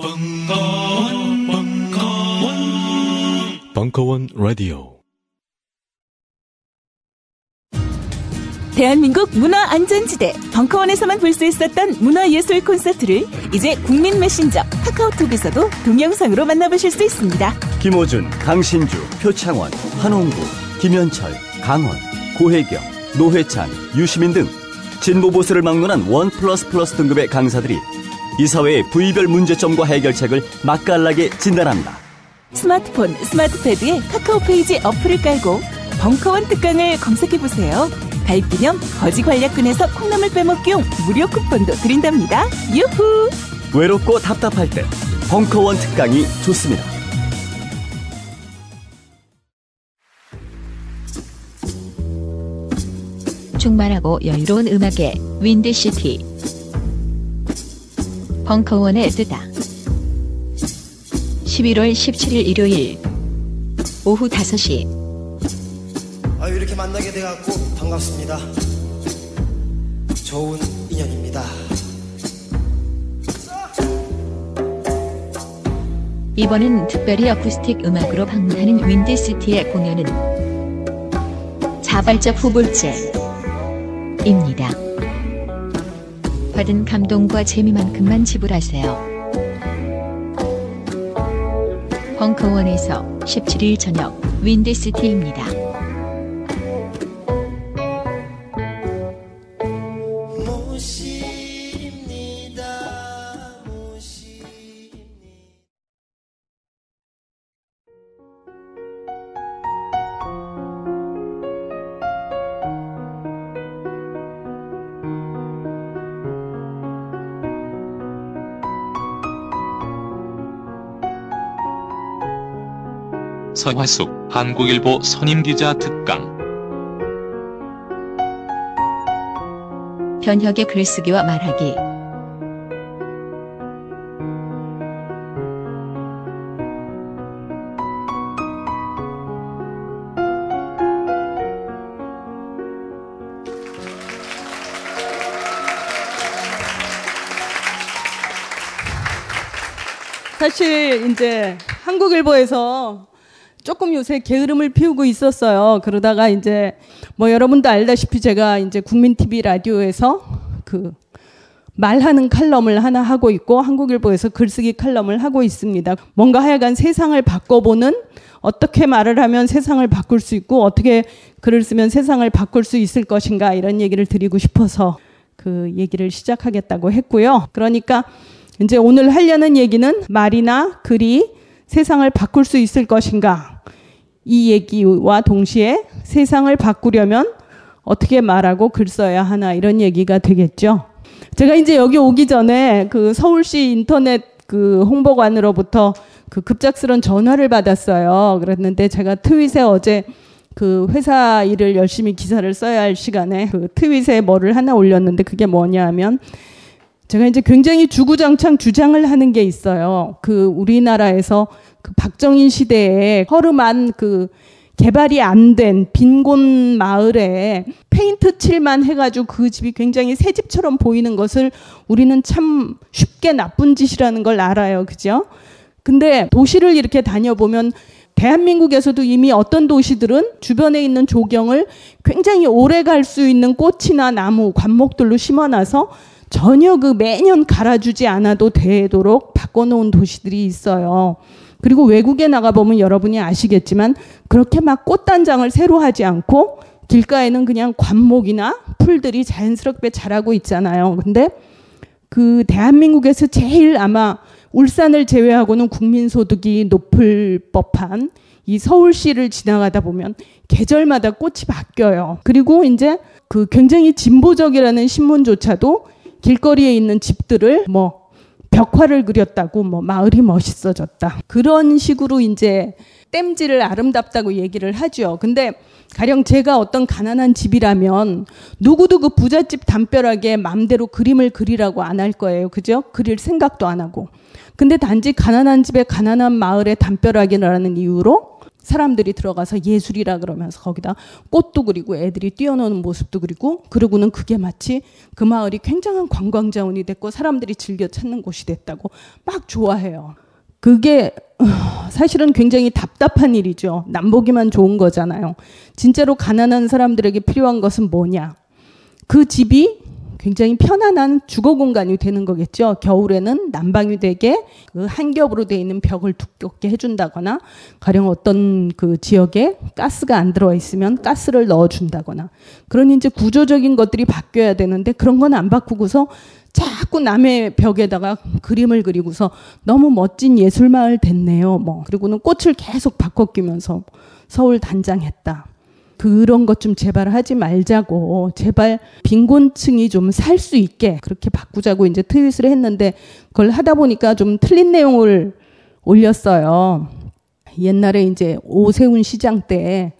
벙커원, 벙커원, 벙커원 라디오. 대한민국 문화안전지대 벙커원에서만 볼 수 있었던 문화예술 콘서트를 이제 국민 메신저 카카오톡에서도 동영상으로 만나보실 수 있습니다. 김호준, 강신주, 표창원, 한홍구, 김현철, 강원, 고혜경, 노회찬, 유시민 등 진보 보수를 막론한 원 플러스 플러스 등급의 강사들이 이 사회의 부위별 문제점과 해결책을 맛깔나게 진단합니다. 스마트폰, 스마트패드에 카카오 페이지 어플을 깔고 벙커원 특강을 검색해보세요. 가입 기념 거지 괄약근에서 콩나물 빼먹기용 무료 쿠폰도 드린답니다. 유후! 외롭고 답답할 때 벙커원 특강이 좋습니다. 충만하고 여유로운 음악의 윈드시티 벙커원의 뜨다 11월 17일 일요일 오후 5시 아 이렇게 만나게 돼갖고 반갑습니다. 좋은 인연입니다. 이번엔 특별히 어쿠스틱 음악으로 방문하는 윈드시티의 공연은 자발적 후불제입니다. 받은 감동과 재미만큼만 지불하세요. 벙커원에서 17일 저녁 윈드시티입니다. 서화숙 한국일보 선임기자 특강. 변혁의 글쓰기와 말하기. 사실 이제 한국일보에서 조금 요새 게으름을 피우고 있었어요. 그러다가 이제 뭐 여러분도 알다시피 제가 이제 국민 TV 라디오에서 그 말하는 칼럼을 하나 하고 있고 한국일보에서 글쓰기 칼럼을 하고 있습니다. 뭔가 하여간 세상을 바꿔보는 어떻게 말을 하면 세상을 바꿀 수 있고 어떻게 글을 쓰면 세상을 바꿀 수 있을 것인가 이런 얘기를 드리고 싶어서 그 얘기를 시작하겠다고 했고요. 그러니까 이제 오늘 하려는 얘기는 말이나 글이 세상을 바꿀 수 있을 것인가 이 얘기와 동시에 세상을 바꾸려면 어떻게 말하고 글 써야 하나 이런 얘기가 되겠죠. 제가 이제 여기 오기 전에 그 서울시 인터넷 그 홍보관으로부터 그 급작스런 전화를 받았어요. 그랬는데 제가 트윗에 어제 그 회사 일을 열심히 기사를 써야 할 시간에 그 트윗에 뭐를 하나 올렸는데 그게 뭐냐 하면 제가 이제 굉장히 주구장창 주장을 하는 게 있어요. 그 우리나라에서 그 박정희 시대에 허름한 그 개발이 안 된 빈곤 마을에 페인트 칠만 해가지고 그 집이 굉장히 새 집처럼 보이는 것을 우리는 참 쉽게 나쁜 짓이라는 걸 알아요. 그죠? 근데 도시를 이렇게 다녀보면 대한민국에서도 이미 어떤 도시들은 주변에 있는 조경을 굉장히 오래 갈 수 있는 꽃이나 나무, 관목들로 심어놔서 전혀 그 매년 갈아주지 않아도 되도록 바꿔놓은 도시들이 있어요. 그리고 외국에 나가보면 여러분이 아시겠지만 그렇게 막 꽃단장을 새로 하지 않고 길가에는 그냥 관목이나 풀들이 자연스럽게 자라고 있잖아요. 근데 그 대한민국에서 제일 아마 울산을 제외하고는 국민소득이 높을 법한 이 서울시를 지나가다 보면 계절마다 꽃이 바뀌어요. 그리고 이제 그 굉장히 진보적이라는 신문조차도 길거리에 있는 집들을 뭐 벽화를 그렸다고 뭐 마을이 멋있어졌다. 그런 식으로 이제 땜질을 아름답다고 얘기를 하죠. 근데 가령 제가 어떤 가난한 집이라면 누구도 그 부잣집 담벼락에 맘대로 그림을 그리라고 안 할 거예요. 그죠? 그릴 생각도 안 하고. 근데 단지 가난한 집에 가난한 마을의 담벼락이라는 이유로 사람들이 들어가서 예술이라 그러면서 거기다 꽃도 그리고 애들이 뛰어노는 모습도 그리고 그러고는 그게 마치 그 마을이 굉장한 관광 자원이 됐고 사람들이 즐겨 찾는 곳이 됐다고 막 좋아해요. 그게 어, 사실은 굉장히 답답한 일이죠. 남보기만 좋은 거잖아요. 진짜로 가난한 사람들에게 필요한 것은 뭐냐? 그 집이 굉장히 편안한 주거 공간이 되는 거겠죠. 겨울에는 난방이 되게 그 한 겹으로 되어 있는 벽을 두껍게 해준다거나 가령 어떤 그 지역에 가스가 안 들어와 있으면 가스를 넣어준다거나 그런 이제 구조적인 것들이 바뀌어야 되는데 그런 건 안 바꾸고서 자꾸 남의 벽에다가 그림을 그리고서 너무 멋진 예술마을 됐네요. 뭐 그리고는 꽃을 계속 바꿔 끼면서 서울 단장했다. 그런 것 좀 제발 하지 말자고 제발 빈곤층이 좀 살 수 있게 그렇게 바꾸자고 이제 트윗을 했는데 그걸 하다 보니까 좀 틀린 내용을 올렸어요. 옛날에 이제 오세훈 시장 때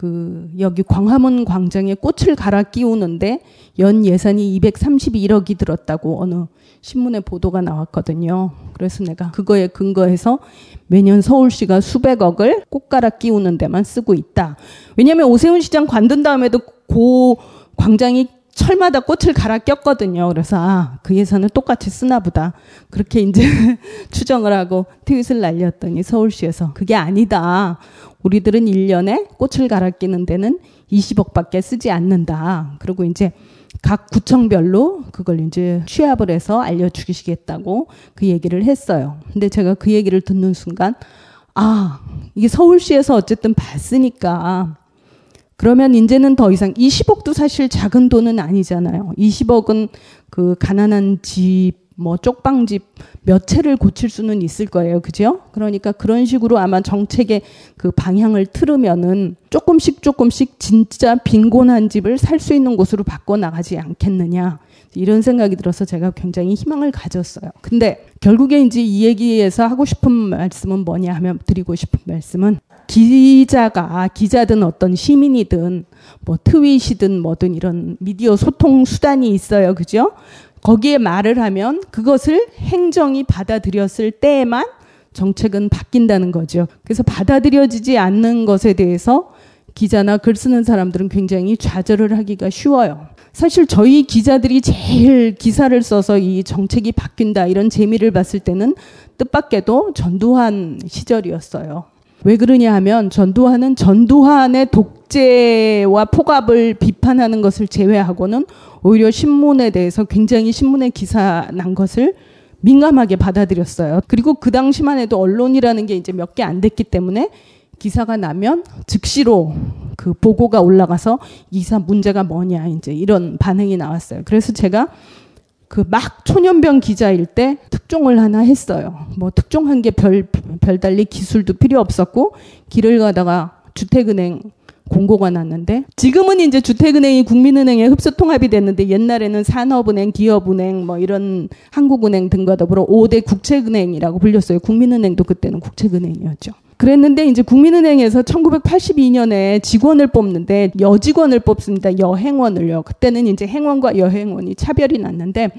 그 여기 광화문 광장에 꽃을 갈아 끼우는데 연 예산이 231억이 들었다고 어느 신문에 보도가 나왔거든요. 그래서 내가 그거에 근거해서 매년 서울시가 수백억을 꽃 갈아 끼우는 데만 쓰고 있다. 왜냐하면 오세훈 시장 관둔 다음에도 고 광장이 철마다 꽃을 갈아 꼈거든요. 그래서 아, 그 예산을 똑같이 쓰나 보다. 그렇게 이제 추정을 하고 트윗을 날렸더니 서울시에서 그게 아니다. 우리들은 1년에 꽃을 갈아 끼는 데는 20억밖에 쓰지 않는다. 그리고 이제 각 구청별로 그걸 이제 취합을 해서 알려주시겠다고 그 얘기를 했어요. 근데 제가 그 얘기를 듣는 순간, 아, 이게 서울시에서 어쨌든 봤으니까 그러면 이제는 더 이상 20억도 사실 작은 돈은 아니잖아요. 20억은 그 가난한 집, 뭐 쪽방집 몇 채를 고칠 수는 있을 거예요. 그죠? 그러니까 그런 식으로 아마 정책의 그 방향을 틀으면은 조금씩 조금씩 진짜 빈곤한 집을 살 수 있는 곳으로 바꿔 나가지 않겠느냐. 이런 생각이 들어서 제가 굉장히 희망을 가졌어요. 근데 결국에 이제 이 얘기에서 하고 싶은 말씀은 뭐냐 하면 드리고 싶은 말씀은 기자가 기자든 어떤 시민이든 뭐 트윗이든 뭐든 이런 미디어 소통 수단이 있어요. 그죠? 거기에 말을 하면 그것을 행정이 받아들였을 때에만 정책은 바뀐다는 거죠. 그래서 받아들여지지 않는 것에 대해서 기자나 글 쓰는 사람들은 굉장히 좌절을 하기가 쉬워요. 사실 저희 기자들이 제일 기사를 써서 이 정책이 바뀐다 이런 재미를 봤을 때는 뜻밖에도 전두환 시절이었어요. 왜 그러냐 하면 전두환은 전두환의 독재와 폭압을 비판하는 것을 제외하고는 오히려 신문에 대해서 굉장히 신문에 기사 난 것을 민감하게 받아들였어요. 그리고 그 당시만 해도 언론이라는 게 이제 몇 개 안 됐기 때문에 기사가 나면 즉시로 그 보고가 올라가서 기사 문제가 뭐냐 이제 이런 반응이 나왔어요. 그래서 제가 그 막 초년병 기자일 때 특종을 하나 했어요. 뭐 특종한 게 별 별달리 기술도 필요 없었고 길을 가다가 주택은행 공고가 났는데 지금은 이제 주택은행이 국민은행에 흡수 통합이 됐는데 옛날에는 산업은행, 기업은행 뭐 이런 한국은행 등과 더불어 5대 국책은행이라고 불렸어요. 국민은행도 그때는 국책은행이었죠. 그랬는데 이제 국민은행에서 1982년에 직원을 뽑는데 여직원을 뽑습니다. 여행원을요. 그때는 이제 행원과 여행원이 차별이 났는데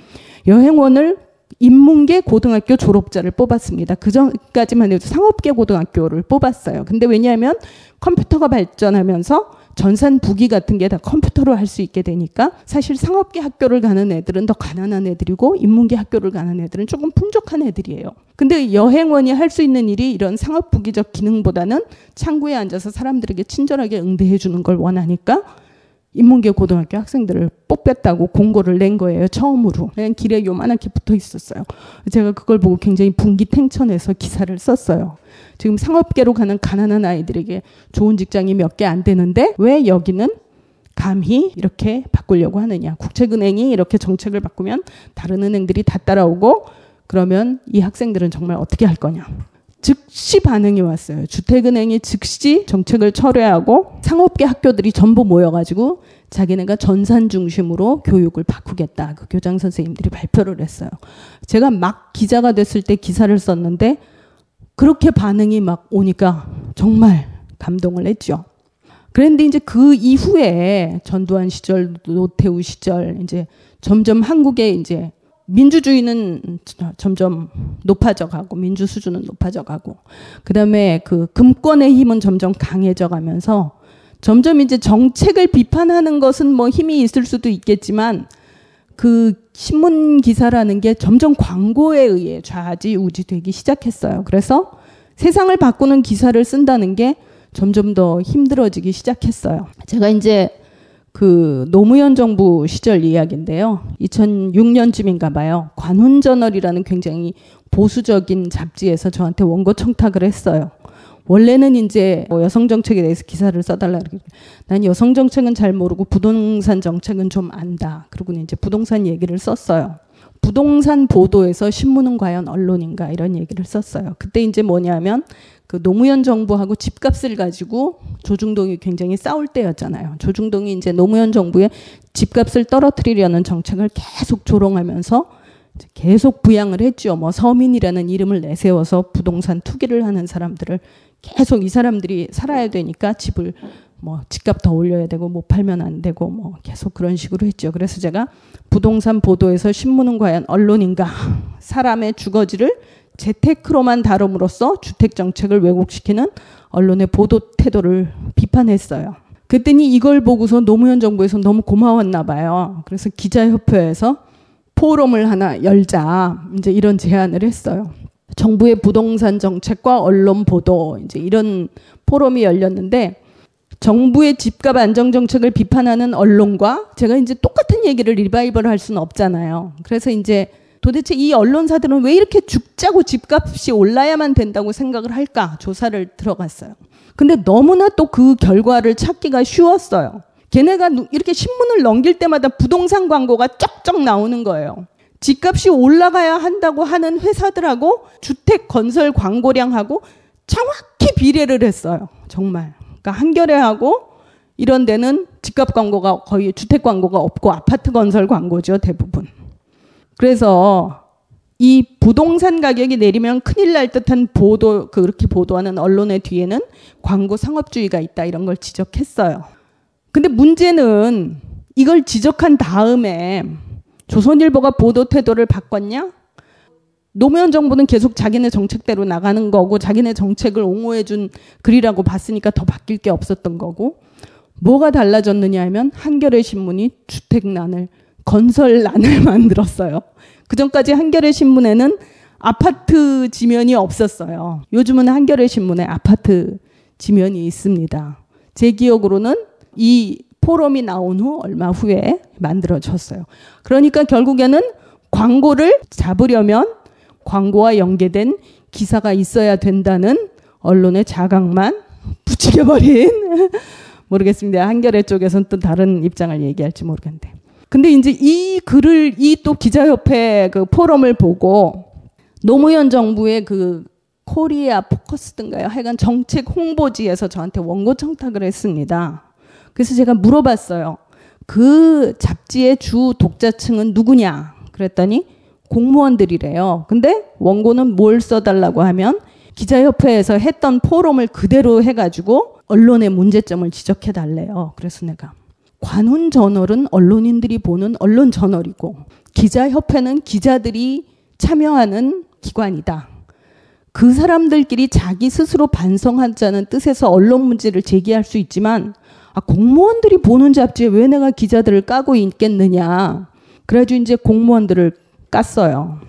여행원을 인문계 고등학교 졸업자를 뽑았습니다. 그 전까지만 해도 상업계 고등학교를 뽑았어요. 근데 왜냐하면 컴퓨터가 발전하면서 전산 부기 같은 게 다 컴퓨터로 할 수 있게 되니까 사실 상업계 학교를 가는 애들은 더 가난한 애들이고 인문계 학교를 가는 애들은 조금 풍족한 애들이에요. 근데 여행원이 할 수 있는 일이 이런 상업 부기적 기능보다는 창구에 앉아서 사람들에게 친절하게 응대해 주는 걸 원하니까 인문계 고등학교 학생들을 뽑겠다고 공고를 낸 거예요. 처음으로. 그냥 길에 요만하게 붙어 있었어요. 제가 그걸 보고 굉장히 분기탱천해서 기사를 썼어요. 지금 상업계로 가는 가난한 아이들에게 좋은 직장이 몇 개 안 되는데 왜 여기는 감히 이렇게 바꾸려고 하느냐. 국책은행이 이렇게 정책을 바꾸면 다른 은행들이 다 따라오고 그러면 이 학생들은 정말 어떻게 할 거냐. 즉시 반응이 왔어요. 주택은행이 즉시 정책을 철회하고 상업계 학교들이 전부 모여가지고 자기네가 전산 중심으로 교육을 바꾸겠다. 그 교장 선생님들이 발표를 했어요. 제가 막 기자가 됐을 때 기사를 썼는데 그렇게 반응이 막 오니까 정말 감동을 했죠. 그런데 이제 그 이후에 전두환 시절, 노태우 시절 이제 점점 한국에 이제 민주주의는 점점 높아져 가고 민주 수준은 높아져 가고 그다음에 그 금권의 힘은 점점 강해져 가면서 점점 이제 정책을 비판하는 것은 뭐 힘이 있을 수도 있겠지만 그 신문 기사라는 게 점점 광고에 의해 좌지우지 되기 시작했어요. 그래서 세상을 바꾸는 기사를 쓴다는 게 점점 더 힘들어지기 시작했어요. 제가 이제 그 노무현 정부 시절 이야기인데요. 2006년쯤인가 봐요. 관훈저널이라는 굉장히 보수적인 잡지에서 저한테 원고 청탁을 했어요. 원래는 이제 뭐 여성 정책에 대해서 기사를 써달라 그러고 난 여성 정책은 잘 모르고 부동산 정책은 좀 안다. 그리고 이제 부동산 얘기를 썼어요. 부동산 보도에서 신문은 과연 언론인가 이런 얘기를 썼어요. 그때 이제 뭐냐면 그 노무현 정부하고 집값을 가지고 조중동이 굉장히 싸울 때였잖아요. 조중동이 이제 노무현 정부의 집값을 떨어뜨리려는 정책을 계속 조롱하면서 계속 부양을 했죠. 뭐 서민이라는 이름을 내세워서 부동산 투기를 하는 사람들을 계속 이 사람들이 살아야 되니까 집을 뭐 집값 더 올려야 되고 못 팔면 안 되고 뭐 계속 그런 식으로 했죠. 그래서 제가 부동산 보도에서 신문은 과연 언론인가 사람의 주거지를 재테크로만 다룸으로써 주택 정책을 왜곡시키는 언론의 보도 태도를 비판했어요. 그랬더니 이걸 보고서 노무현 정부에서 너무 고마웠나 봐요. 그래서 기자협회에서 포럼을 하나 열자 이제 이런 제안을 했어요. 정부의 부동산 정책과 언론 보도 이제 이런 포럼이 열렸는데 정부의 집값 안정 정책을 비판하는 언론과 제가 이제 똑같은 얘기를 리바이벌 할 수는 없잖아요. 그래서 이제 도대체 이 언론사들은 왜 이렇게 죽자고 집값이 올라야만 된다고 생각을 할까 조사를 들어갔어요. 근데 너무나 또 그 결과를 찾기가 쉬웠어요. 걔네가 이렇게 신문을 넘길 때마다 부동산 광고가 쩍쩍 나오는 거예요. 집값이 올라가야 한다고 하는 회사들하고 주택 건설 광고량하고 정확히 비례를 했어요. 정말. 그러니까 한겨레하고 이런 데는 집값 광고가 거의 주택 광고가 없고 아파트 건설 광고죠, 대부분. 그래서 이 부동산 가격이 내리면 큰일 날 듯한 보도 그렇게 보도하는 언론의 뒤에는 광고 상업주의가 있다 이런 걸 지적했어요. 근데 문제는 이걸 지적한 다음에 조선일보가 보도 태도를 바꿨냐? 노무현 정부는 계속 자기네 정책대로 나가는 거고 자기네 정책을 옹호해 준 글이라고 봤으니까 더 바뀔 게 없었던 거고 뭐가 달라졌느냐 하면 한겨레 신문이 주택난을 건설난을 만들었어요. 그 전까지 한겨레 신문에는 아파트 지면이 없었어요. 요즘은 한겨레 신문에 아파트 지면이 있습니다. 제 기억으로는 이 포럼이 나온 후 얼마 후에 만들어졌어요. 그러니까 결국에는 광고를 잡으려면 광고와 연계된 기사가 있어야 된다는 언론의 자각만 부추겨버린 모르겠습니다. 한겨레 쪽에서는 또 다른 입장을 얘기할지 모르겠는데. 근데 이제 이 글을 이 또 기자협회 그 포럼을 보고 노무현 정부의 그 코리아 포커스든가요. 하여간 정책 홍보지에서 저한테 원고 청탁을 했습니다. 그래서 제가 물어봤어요. 그 잡지의 주 독자층은 누구냐? 그랬더니 공무원들이래요. 근데 원고는 뭘 써달라고 하면 기자협회에서 했던 포럼을 그대로 해가지고 언론의 문제점을 지적해달래요. 그래서 내가 관훈 저널은 언론인들이 보는 언론 저널이고 기자협회는 기자들이 참여하는 기관이다. 그 사람들끼리 자기 스스로 반성하자는 뜻에서 언론 문제를 제기할 수 있지만 아, 공무원들이 보는 잡지에 왜 내가 기자들을 까고 있겠느냐. 그래가지고 이제 공무원들을 깠어요.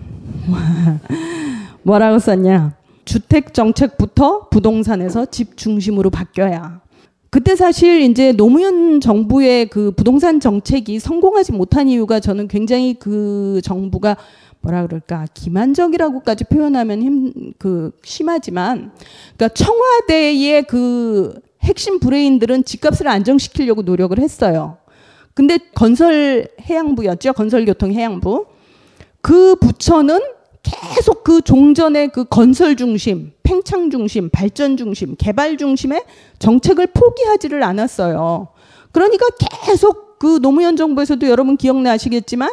뭐라고 썼냐. 주택 정책부터 부동산에서 집 중심으로 바뀌어야. 그때 사실 이제 노무현 정부의 그 부동산 정책이 성공하지 못한 이유가 저는 굉장히 그 정부가 뭐라 그럴까 기만적이라고까지 표현하면 힘 그 심하지만 그러니까 청와대의 그 핵심 브레인들은 집값을 안정시키려고 노력을 했어요. 근데 건설 해양부였죠. 건설교통 해양부. 그 부처는 계속 그 종전의 그 건설 중심, 팽창 중심, 발전 중심, 개발 중심의 정책을 포기하지를 않았어요. 그러니까 계속 그 노무현 정부에서도 여러분 기억나시겠지만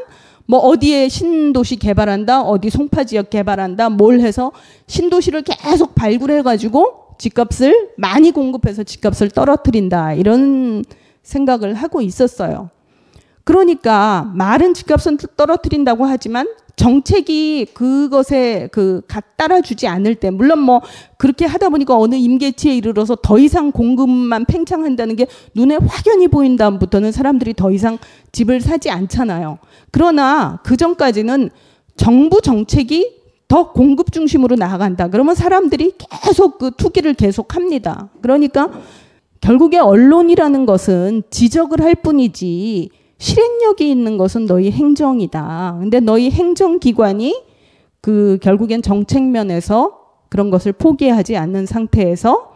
뭐 어디에 신도시 개발한다, 어디 송파 지역 개발한다, 뭘 해서 신도시를 계속 발굴해 가지고 집값을 많이 공급해서 집값을 떨어뜨린다. 이런 생각을 하고 있었어요. 그러니까 말은 집값은 떨어뜨린다고 하지만 정책이 그것에 그각 따라주지 않을 때 물론 뭐 그렇게 하다 보니까 어느 임계치에 이르러서 더 이상 공급만 팽창한다는 게 눈에 확연히 보인 다음부터는 사람들이 더 이상 집을 사지 않잖아요. 그러나 그 전까지는 정부 정책이 더 공급 중심으로 나아간다. 그러면 사람들이 계속 그 투기를 계속 합니다. 그러니까 결국에 언론이라는 것은 지적을 할 뿐이지 실행력이 있는 것은 너희 행정이다. 근데 너희 행정기관이 그 결국엔 정책면에서 그런 것을 포기하지 않는 상태에서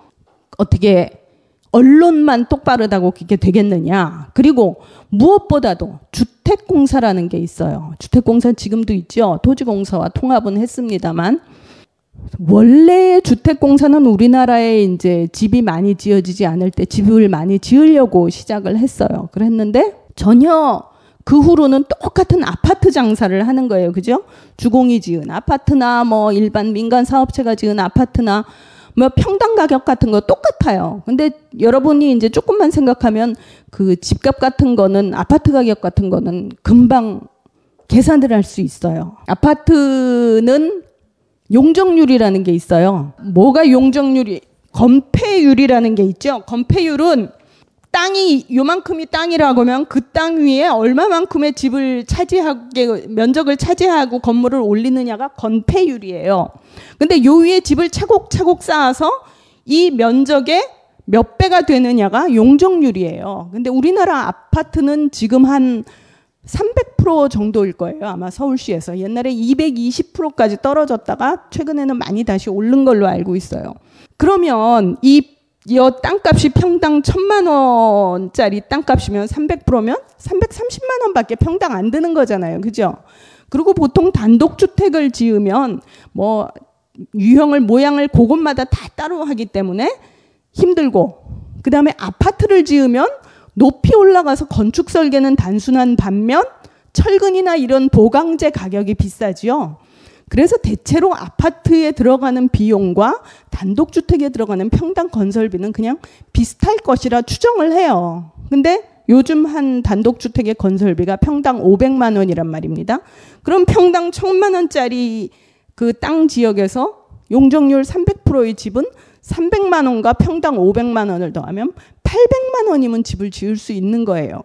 어떻게 언론만 똑바르다고 그게 되겠느냐. 그리고 무엇보다도 주 택공사라는 게 있어요. 주택공사 지금도 있죠. 토지공사와 통합은 했습니다만 원래 주택공사는 우리나라에 이제 집이 많이 지어지지 않을 때 집을 많이 지으려고 시작을 했어요. 그랬는데 전혀 그 후로는 똑같은 아파트 장사를 하는 거예요. 그죠? 주공이 지은 아파트나 뭐 일반 민간 사업체가 지은 아파트나 뭐 평당 가격 같은 거 똑같아요. 근데 여러분이 이제 조금만 생각하면 그 집값 같은 거는 아파트 가격 같은 거는 금방 계산을 할 수 있어요. 아파트는 용적률이라는 게 있어요. 뭐가 용적률이? 건폐율이라는 게 있죠. 건폐율은 땅이 요만큼이 땅이라고 하면 그 땅 위에 얼마만큼의 집을 차지하게 면적을 차지하고 건물을 올리느냐가 건폐율이에요. 근데 요 위에 집을 차곡차곡 쌓아서 이 면적의 몇 배가 되느냐가 용적률이에요. 근데 우리나라 아파트는 지금 한 300% 정도일 거예요. 아마 서울시에서. 옛날에 220%까지 떨어졌다가 최근에는 많이 다시 오른 걸로 알고 있어요. 그러면 이, 이 땅값이 평당 1000만 원짜리 땅값이면 300%면 330만 원밖에 평당 안 드는 거잖아요. 그죠? 그리고 보통 단독주택을 지으면 뭐 유형을 모양을 그곳마다 다 따로 하기 때문에 힘들고 그 다음에 아파트를 지으면 높이 올라가서 건축 설계는 단순한 반면 철근이나 이런 보강재 가격이 비싸지요. 그래서 대체로 아파트에 들어가는 비용과 단독주택에 들어가는 평당 건설비는 그냥 비슷할 것이라 추정을 해요. 근데 요즘 한 단독주택의 건설비가 평당 500만 원이란 말입니다. 그럼 평당 1000만 원짜리 그 땅 지역에서 용적률 300%의 집은 300만 원과 평당 500만 원을 더하면 800만 원이면 집을 지을 수 있는 거예요.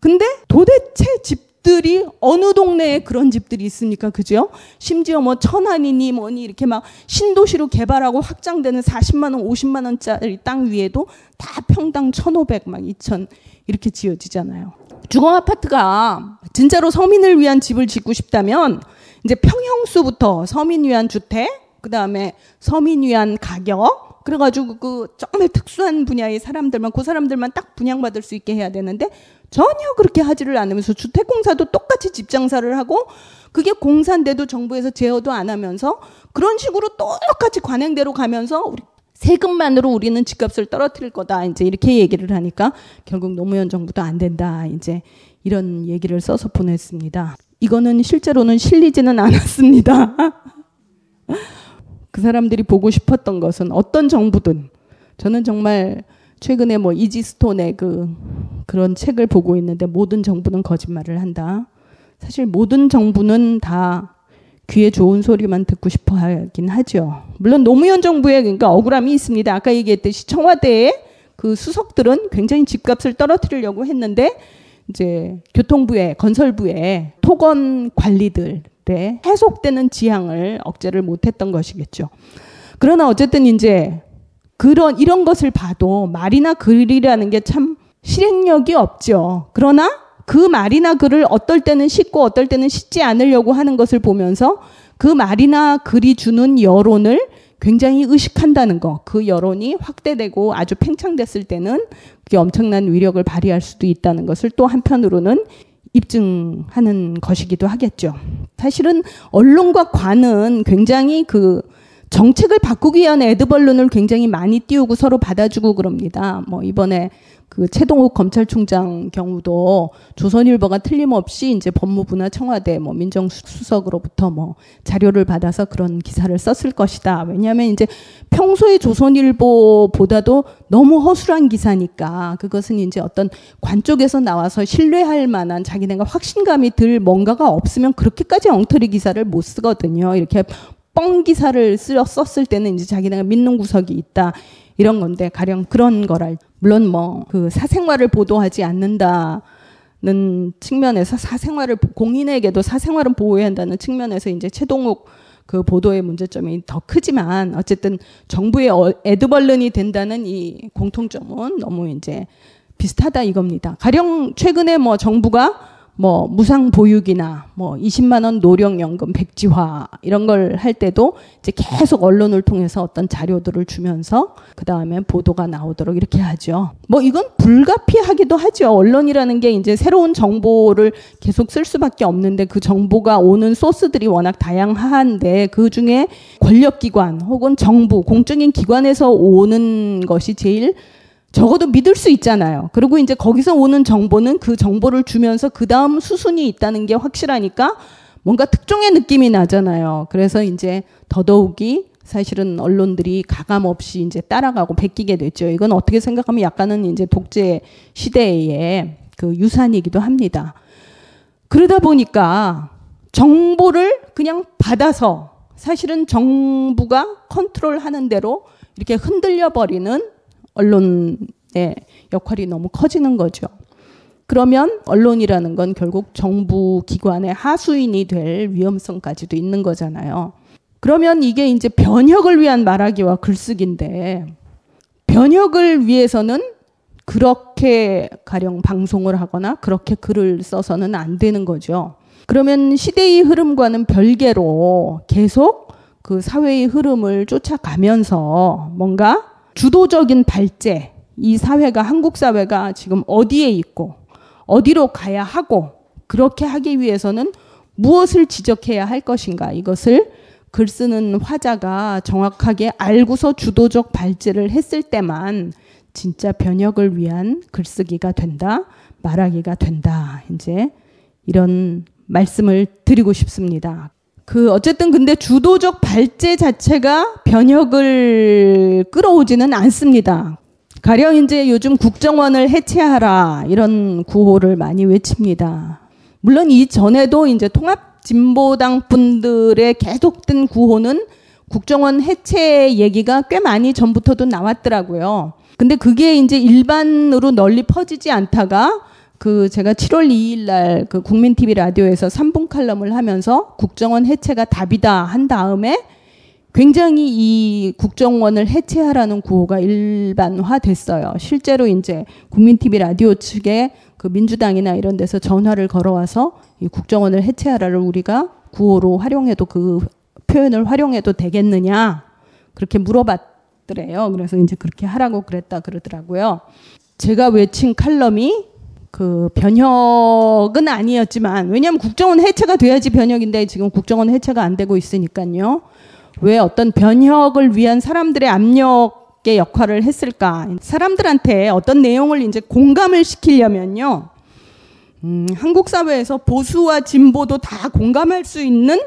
근데 도대체 집 들이 어느 동네에 그런 집들이 있습니까? 그죠? 심지어 뭐 천안이니 뭐니 이렇게 막 신도시로 개발하고 확장되는 40만 원, 50만 원짜리 땅 위에도 다 평당 1,500, 막 2,000 이렇게 지어지잖아요. 주거 아파트가 진짜로 서민을 위한 집을 짓고 싶다면 이제 평형수부터 서민 위한 주택, 그 다음에 서민 위한 가격, 그래가지고 그 정말 특수한 분야의 사람들만 그 사람들만 딱 분양받을 수 있게 해야 되는데 전혀 그렇게 하지를 않으면서 주택공사도 똑같이 집 장사를 하고 그게 공사인데도 정부에서 제어도 안 하면서 그런 식으로 똑같이 관행대로 가면서 우리 세금만으로 우리는 집값을 떨어뜨릴 거다 이제 이렇게 얘기를 하니까 결국 노무현 정부도 안 된다 이제 이런 얘기를 써서 보냈습니다. 이거는 실제로는 실리지는 않았습니다. 그 사람들이 보고 싶었던 것은 어떤 정부든 저는 정말 최근에 뭐 이지스톤의 그 그런 책을 보고 있는데 모든 정부는 거짓말을 한다. 사실 모든 정부는 다 귀에 좋은 소리만 듣고 싶어 하긴 하죠. 물론 노무현 정부에 그러니까 억울함이 있습니다. 아까 얘기했듯이 청와대의 그 수석들은 굉장히 집값을 떨어뜨리려고 했는데 이제 교통부에 건설부에 토건 관리들 때 해속되는 지향을 억제를 못했던 것이겠죠. 그러나 어쨌든 이제 그런 이런 것을 봐도 말이나 글이라는 게 참 실행력이 없죠. 그러나 그 말이나 글을 어떨 때는 싣고 어떨 때는 싣지 않으려고 하는 것을 보면서 그 말이나 글이 주는 여론을 굉장히 의식한다는 거. 그 여론이 확대되고 아주 팽창됐을 때는 그게 엄청난 위력을 발휘할 수도 있다는 것을 또 한편으로는 입증하는 것이기도 하겠죠. 사실은 언론과 관은 굉장히 그 정책을 바꾸기 위한 에드벌룬을 굉장히 많이 띄우고 서로 받아주고 그럽니다. 뭐 이번에 그 최동욱 검찰총장 경우도 조선일보가 틀림없이 이제 법무부나 청와대 뭐 민정수석으로부터 뭐 자료를 받아서 그런 기사를 썼을 것이다. 왜냐하면 이제 평소에 조선일보보다도 너무 허술한 기사니까 그것은 이제 어떤 관 쪽에서 나와서 신뢰할 만한 자기네가 확신감이 들 뭔가가 없으면 그렇게까지 엉터리 기사를 못 쓰거든요. 이렇게 뻥 기사를 쓰 썼을 때는 이제 자기네가 믿는 구석이 있다. 이런 건데 가령 그런 거랄 물론 뭐 그 사생활을 보도하지 않는다는 측면에서 사생활을 공인에게도 사생활은 보호해야 한다는 측면에서 이제 최동욱 그 보도의 문제점이 더 크지만 어쨌든 정부의 어, 에드벌른이 된다는 이 공통점은 너무 이제 비슷하다 이겁니다. 가령 최근에 뭐 정부가 뭐 무상 보육이나 뭐 20만 원 노령연금 백지화 이런 걸 할 때도 이제 계속 언론을 통해서 어떤 자료들을 주면서 그 다음에 보도가 나오도록 이렇게 하죠. 뭐 이건 불가피하기도 하죠. 언론이라는 게 이제 새로운 정보를 계속 쓸 수밖에 없는데 그 정보가 오는 소스들이 워낙 다양한데 그 중에 권력기관 혹은 정부 공적인 기관에서 오는 것이 제일 적어도 믿을 수 있잖아요. 그리고 이제 거기서 오는 정보는 그 정보를 주면서 그 다음 수순이 있다는 게 확실하니까 뭔가 특종의 느낌이 나잖아요. 그래서 이제 더더욱이 사실은 언론들이 가감 없이 이제 따라가고 베끼게 됐죠. 이건 어떻게 생각하면 약간은 이제 독재 시대의 그 유산이기도 합니다. 그러다 보니까 정보를 그냥 받아서 사실은 정부가 컨트롤 하는 대로 이렇게 흔들려 버리는 언론의 역할이 너무 커지는 거죠. 그러면 언론이라는 건 결국 정부 기관의 하수인이 될 위험성까지도 있는 거잖아요. 그러면 이게 이제 변혁을 위한 말하기와 글쓰기인데 변혁을 위해서는 그렇게 가령 방송을 하거나 그렇게 글을 써서는 안 되는 거죠. 그러면 시대의 흐름과는 별개로 계속 그 사회의 흐름을 쫓아가면서 뭔가 주도적인 발제, 이 사회가, 한국 사회가 지금 어디에 있고, 어디로 가야 하고, 그렇게 하기 위해서는 무엇을 지적해야 할 것인가, 이것을 글 쓰는 화자가 정확하게 알고서 주도적 발제를 했을 때만 진짜 변혁을 위한 글쓰기가 된다, 말하기가 된다. 이제 이런 말씀을 드리고 싶습니다. 그 어쨌든 근데 주도적 발제 자체가 변혁을 끌어오지는 않습니다. 가령 이제 요즘 국정원을 해체하라 이런 구호를 많이 외칩니다. 물론 이 전에도 이제 통합 진보당 분들의 계속된 구호는 국정원 해체 얘기가 꽤 많이 전부터도 나왔더라고요. 근데 그게 이제 일반으로 널리 퍼지지 않다가 그 제가 7월 2일 날 그 국민 TV 라디오에서 3분 칼럼을 하면서 국정원 해체가 답이다 한 다음에 굉장히 이 국정원을 해체하라는 구호가 일반화됐어요. 실제로 이제 국민 TV 라디오 측에 그 민주당이나 이런 데서 전화를 걸어와서 이 국정원을 해체하라를 우리가 구호로 활용해도 그 표현을 활용해도 되겠느냐 그렇게 물어봤더래요. 그래서 이제 그렇게 하라고 그랬다 그러더라고요. 제가 외친 칼럼이 그 변혁은 아니었지만 왜냐하면 국정원 해체가 돼야지 변혁인데 지금 국정원 해체가 안 되고 있으니까요. 왜 어떤 변혁을 위한 사람들의 압력의 역할을 했을까? 사람들한테 어떤 내용을 이제 공감을 시키려면요. 음, 한국 사회에서 보수와 진보도 다 공감할 수 있는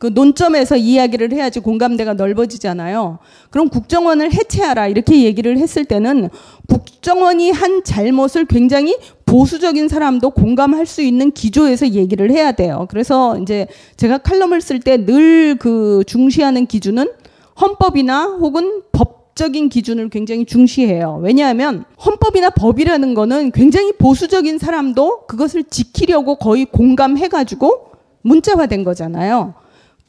그 논점에서 이야기를 해야지 공감대가 넓어지잖아요. 그럼 국정원을 해체하라 이렇게 얘기를 했을 때는 국정원이 한 잘못을 굉장히 보수적인 사람도 공감할 수 있는 기조에서 얘기를 해야 돼요. 그래서 이제 제가 칼럼을 쓸 때 늘 그 중시하는 기준은 헌법이나 혹은 법 적인 기준을 굉장히 중시해요. 왜냐하면 헌법이나 법이라는 거는 굉장히 보수적인 사람도 그것을 지키려고 거의 공감해가지고 문자화된 거잖아요.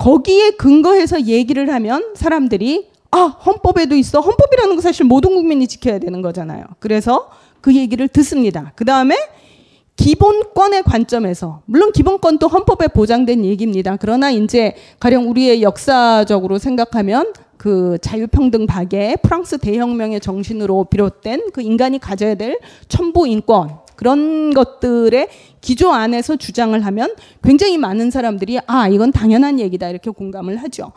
거기에 근거해서 얘기를 하면 사람들이 아, 헌법에도 있어. 헌법이라는 거 사실 모든 국민이 지켜야 되는 거잖아요. 그래서 그 얘기를 듣습니다. 그 다음에 기본권의 관점에서 물론 기본권도 헌법에 보장된 얘기입니다. 그러나 이제 가령 우리의 역사적으로 생각하면 그 자유평등 박애 프랑스 대혁명의 정신으로 비롯된 그 인간이 가져야 될 천부 인권 그런 것들의 기조 안에서 주장을 하면 굉장히 많은 사람들이 아 이건 당연한 얘기다 이렇게 공감을 하죠.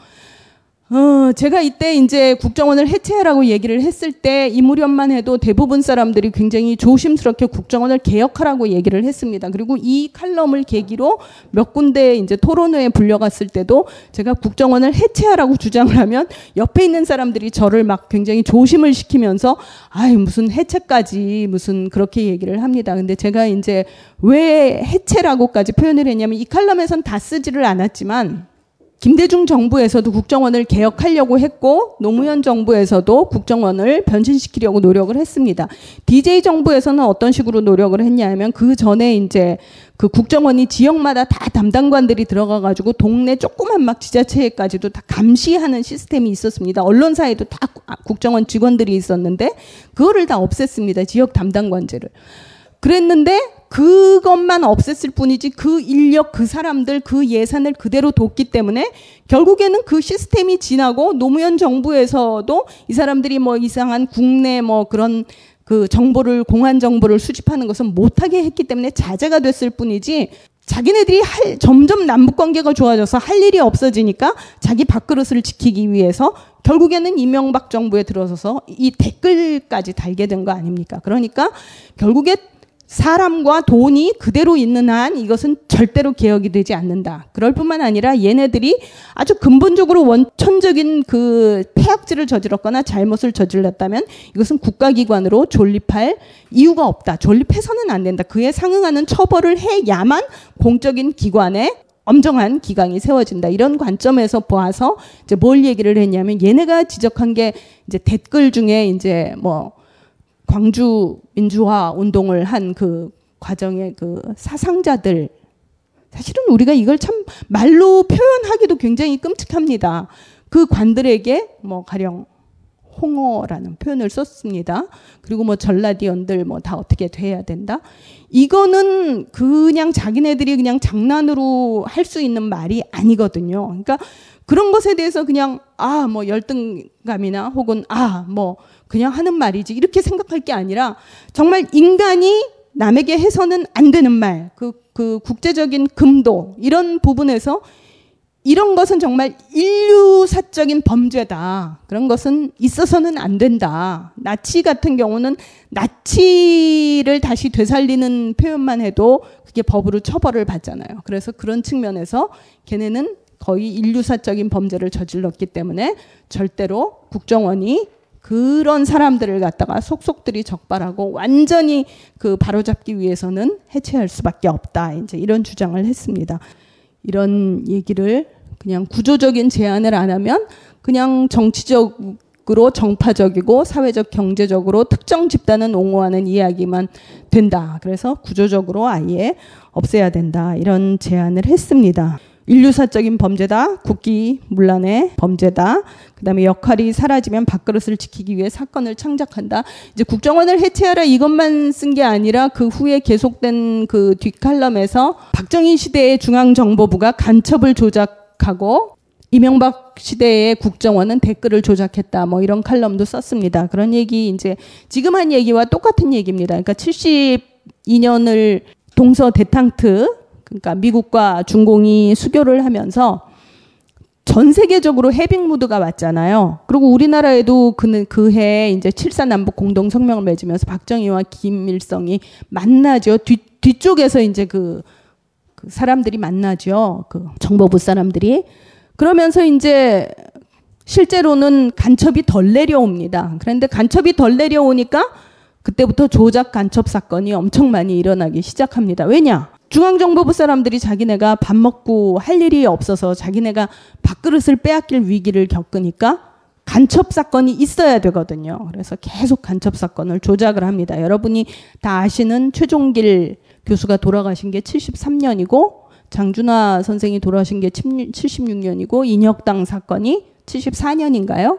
어, 제가 이때 이제 국정원을 해체하라고 얘기를 했을 때 이 무렵만 해도 대부분 사람들이 굉장히 조심스럽게 국정원을 개혁하라고 얘기를 했습니다. 그리고 이 칼럼을 계기로 몇 군데 이제 토론회에 불려갔을 때도 제가 국정원을 해체하라고 주장을 하면 옆에 있는 사람들이 저를 막 굉장히 조심을 시키면서 아이 무슨 해체까지 무슨 그렇게 얘기를 합니다. 근데 제가 이제 왜 해체라고까지 표현을 했냐면 이 칼럼에선 다 쓰지를 않았지만 김대중 정부에서도 국정원을 개혁하려고 했고 노무현 정부에서도 국정원을 변신시키려고 노력을 했습니다. DJ 정부에서는 어떤 식으로 노력을 했냐면 그 전에 이제 그 국정원이 지역마다 다 담당관들이 들어가 가지고 동네 조그만 막 지자체까지도 다 감시하는 시스템이 있었습니다. 언론사에도 다 국정원 직원들이 있었는데 그거를 다 없앴습니다. 지역 담당관제를. 그랬는데 그것만 없앴을 뿐이지 그 인력, 그 사람들, 그 예산을 그대로 뒀기 때문에 결국에는 그 시스템이 지나고 노무현 정부에서도 이 사람들이 뭐 이상한 국내 뭐 그런 그 정보를 공안 정보를 수집하는 것은 못하게 했기 때문에 자제가 됐을 뿐이지 자기네들이 할, 점점 남북 관계가 좋아져서 할 일이 없어지니까 자기 밥그릇을 지키기 위해서 결국에는 이명박 정부에 들어서서 이 댓글까지 달게 된 거 아닙니까? 그러니까 결국에 사람과 돈이 그대로 있는 한 이것은 절대로 개혁이 되지 않는다. 그럴 뿐만 아니라 얘네들이 아주 근본적으로 원천적인 그 폐악질을 저질렀거나 잘못을 저질렀다면 이것은 국가기관으로 존립할 이유가 없다. 존립해서는 안 된다. 그에 상응하는 처벌을 해야만 공적인 기관에 엄정한 기강이 세워진다. 이런 관점에서 보아서 이제 뭘 얘기를 했냐면 얘네가 지적한 게 이제 댓글 중에 이제 뭐 광주 민주화 운동을 한 그 과정의 그 사상자들 사실은 우리가 이걸 참 말로 표현하기도 굉장히 끔찍합니다. 그 관들에게 뭐 가령 홍어라는 표현을 썼습니다. 그리고 뭐 전라디언들 뭐 다 어떻게 돼야 된다. 이거는 그냥 자기네들이 그냥 장난으로 할 수 있는 말이 아니거든요. 그러니까 그런 것에 대해서 그냥 아 뭐 열등감이나 혹은 아 뭐 그냥 하는 말이지 이렇게 생각할 게 아니라 정말 인간이 남에게 해서는 안 되는 말, 그, 그 국제적인 금도 이런 부분에서 이런 것은 정말 인류사적인 범죄다. 그런 것은 있어서는 안 된다. 나치 같은 경우는 나치를 다시 되살리는 표현만 해도 그게 법으로 처벌을 받잖아요. 그래서 그런 측면에서 걔네는 거의 인류사적인 범죄를 저질렀기 때문에 절대로 국정원이 그런 사람들을 갖다가 속속들이 적발하고 완전히 그 바로잡기 위해서는 해체할 수밖에 없다. 이제 이런 주장을 했습니다. 이런 얘기를 그냥 구조적인 제안을 안 하면 그냥 정치적으로 정파적이고 사회적 경제적으로 특정 집단은 옹호하는 이야기만 된다. 그래서 구조적으로 아예 없애야 된다. 이런 제안을 했습니다. 인류사적인 범죄다. 국기 문란의 범죄다. 그다음에 역할이 사라지면 밥그릇을 지키기 위해 사건을 창작한다. 이제 국정원을 해체하라 이것만 쓴 게 아니라 그 후에 계속된 그 뒷칼럼에서 박정희 시대의 중앙정보부가 간첩을 조작하고 이명박 시대의 국정원은 댓글을 조작했다. 뭐 이런 칼럼도 썼습니다. 그런 얘기 이제 지금 한 얘기와 똑같은 얘기입니다. 그러니까 72년을 동서 대탕트 그러니까 미국과 중공이 수교를 하면서 전 세계적으로 해빙 무드가 왔잖아요. 그리고 우리나라에도 그해 이제 7사 남북 공동 성명을 맺으면서 박정희와 김일성이 만나죠. 뒤 뒤쪽에서 이제 그, 그 사람들이 만나죠. 그 정보부 사람들이 그러면서 이제 실제로는 간첩이 덜 내려옵니다. 그런데 간첩이 덜 내려오니까 그때부터 조작 간첩 사건이 엄청 많이 일어나기 시작합니다. 왜냐? 중앙정보부 사람들이 자기네가 밥 먹고 할 일이 없어서 자기네가 밥그릇을 빼앗길 위기를 겪으니까 간첩 사건이 있어야 되거든요. 그래서 계속 간첩 사건을 조작을 합니다. 여러분이 다 아시는 최종길 교수가 돌아가신 게 73년이고 장준하 선생이 돌아가신 게 76년이고 인혁당 사건이 74년인가요?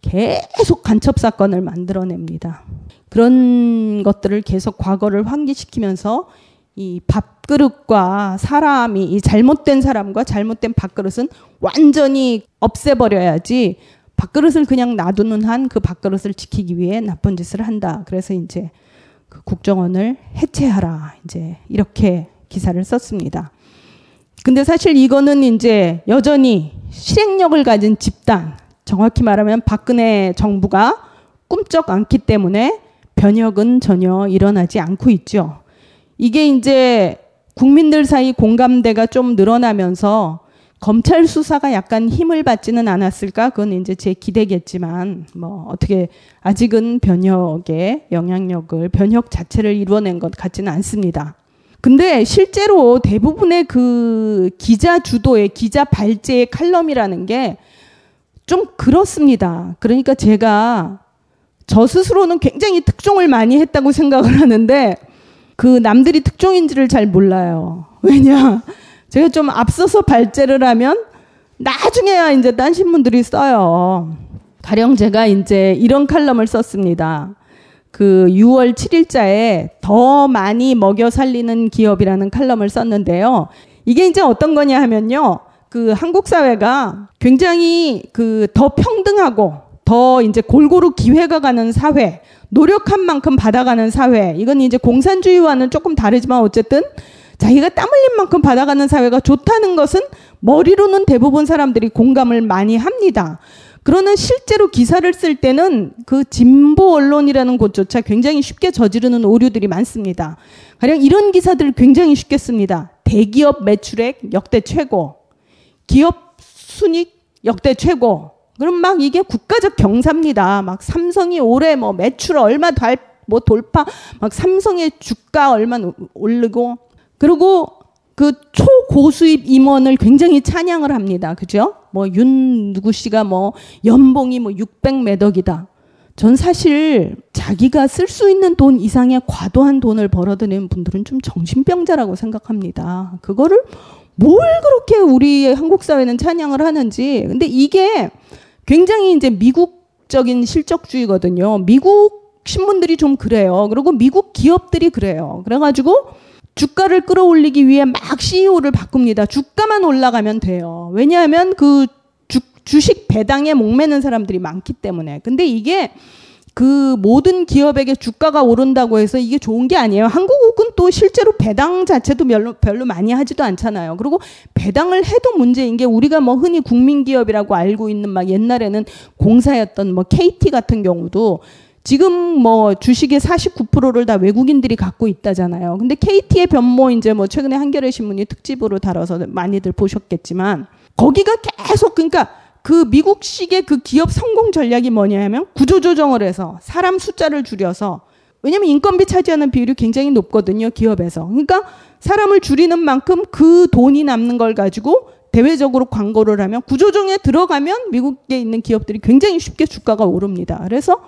계속 간첩 사건을 만들어냅니다. 그런 것들을 계속 과거를 환기시키면서 이 밥 그릇과 사람이 이 잘못된 사람과 잘못된 밥그릇은 완전히 없애버려야지 밥그릇을 그냥 놔두는 한 그 밥그릇을 지키기 위해 나쁜 짓을 한다. 그래서 이제 그 국정원을 해체하라. 이제 이렇게 기사를 썼습니다. 근데 사실 이거는 이제 여전히 실행력을 가진 집단, 정확히 말하면 박근혜 정부가 꿈쩍 않기 때문에 변혁은 전혀 일어나지 않고 있죠. 이게 이제 국민들 사이 공감대가 좀 늘어나면서 검찰 수사가 약간 힘을 받지는 않았을까? 그건 이제 제 기대겠지만, 뭐, 어떻게, 아직은 변혁의 영향력을, 변혁 자체를 이루어낸 것 같지는 않습니다. 근데 실제로 대부분의 그 기자 주도의 기자 발제의 칼럼이라는 게 좀 그렇습니다. 그러니까 제가 저 스스로는 굉장히 특종을 많이 했다고 생각을 하는데 그 남들이 특종인지를 잘 몰라요. 왜냐? 제가 좀 앞서서 발제를 하면 나중에야 이제 딴 신문들이 써요. 가령 제가 이제 이런 칼럼을 썼습니다. 그 6월 7일자에 더 많이 먹여 살리는 기업이라는 칼럼을 썼는데요. 이게 이제 어떤 거냐 하면요. 그 한국 사회가 굉장히 그 더 평등하고 더 이제 골고루 기회가 가는 사회, 노력한 만큼 받아가는 사회. 이건 이제 공산주의와는 조금 다르지만 어쨌든 자기가 땀 흘린 만큼 받아가는 사회가 좋다는 것은 머리로는 대부분 사람들이 공감을 많이 합니다. 그러나 실제로 기사를 쓸 때는 그 진보 언론이라는 곳조차 굉장히 쉽게 저지르는 오류들이 많습니다. 가령 이런 기사들을 굉장히 쉽게 씁니다. 대기업 매출액 역대 최고. 기업 순익 역대 최고. 그럼 막 이게 국가적 경사입니다. 막 삼성이 올해 뭐 매출 얼마 달, 뭐 돌파, 막 삼성의 주가 얼마 오르고, 그리고 그 초고수입 임원을 굉장히 찬양을 합니다. 그죠? 뭐 윤 누구 씨가 뭐 연봉이 뭐 600매덕이다. 전 사실 자기가 쓸 수 있는 돈 이상의 과도한 돈을 벌어들이는 분들은 좀 정신병자라고 생각합니다. 그거를 뭘 그렇게 우리 한국 사회는 찬양을 하는지. 근데 이게 굉장히 이제 미국적인 실적주의거든요. 미국 신문들이 좀 그래요. 그리고 미국 기업들이 그래요. 그래가지고 주가를 끌어올리기 위해 막 CEO를 바꿉니다. 주가만 올라가면 돼요. 왜냐하면 그 주, 주식 배당에 목매는 사람들이 많기 때문에. 근데 이게 그 모든 기업에게 주가가 오른다고 해서 이게 좋은 게 아니에요. 한국은 또 실제로 배당 자체도 별로, 별로 많이 하지도 않잖아요. 그리고 배당을 해도 문제인 게 우리가 뭐 흔히 국민기업이라고 알고 있는 막 옛날에는 공사였던 뭐 KT 같은 경우도 지금 뭐 주식의 49%를 다 외국인들이 갖고 있다잖아요. 근데 KT의 변모 이제 뭐 최근에 한겨레 신문이 특집으로 다뤄서 많이들 보셨겠지만 거기가 계속 그러니까 그 미국식의 그 기업 성공 전략이 뭐냐 하면 구조조정을 해서 사람 숫자를 줄여서 왜냐면 인건비 차지하는 비율이 굉장히 높거든요, 기업에서. 그러니까 사람을 줄이는 만큼 그 돈이 남는 걸 가지고 대외적으로 광고를 하면 구조조정에 들어가면 미국에 있는 기업들이 굉장히 쉽게 주가가 오릅니다. 그래서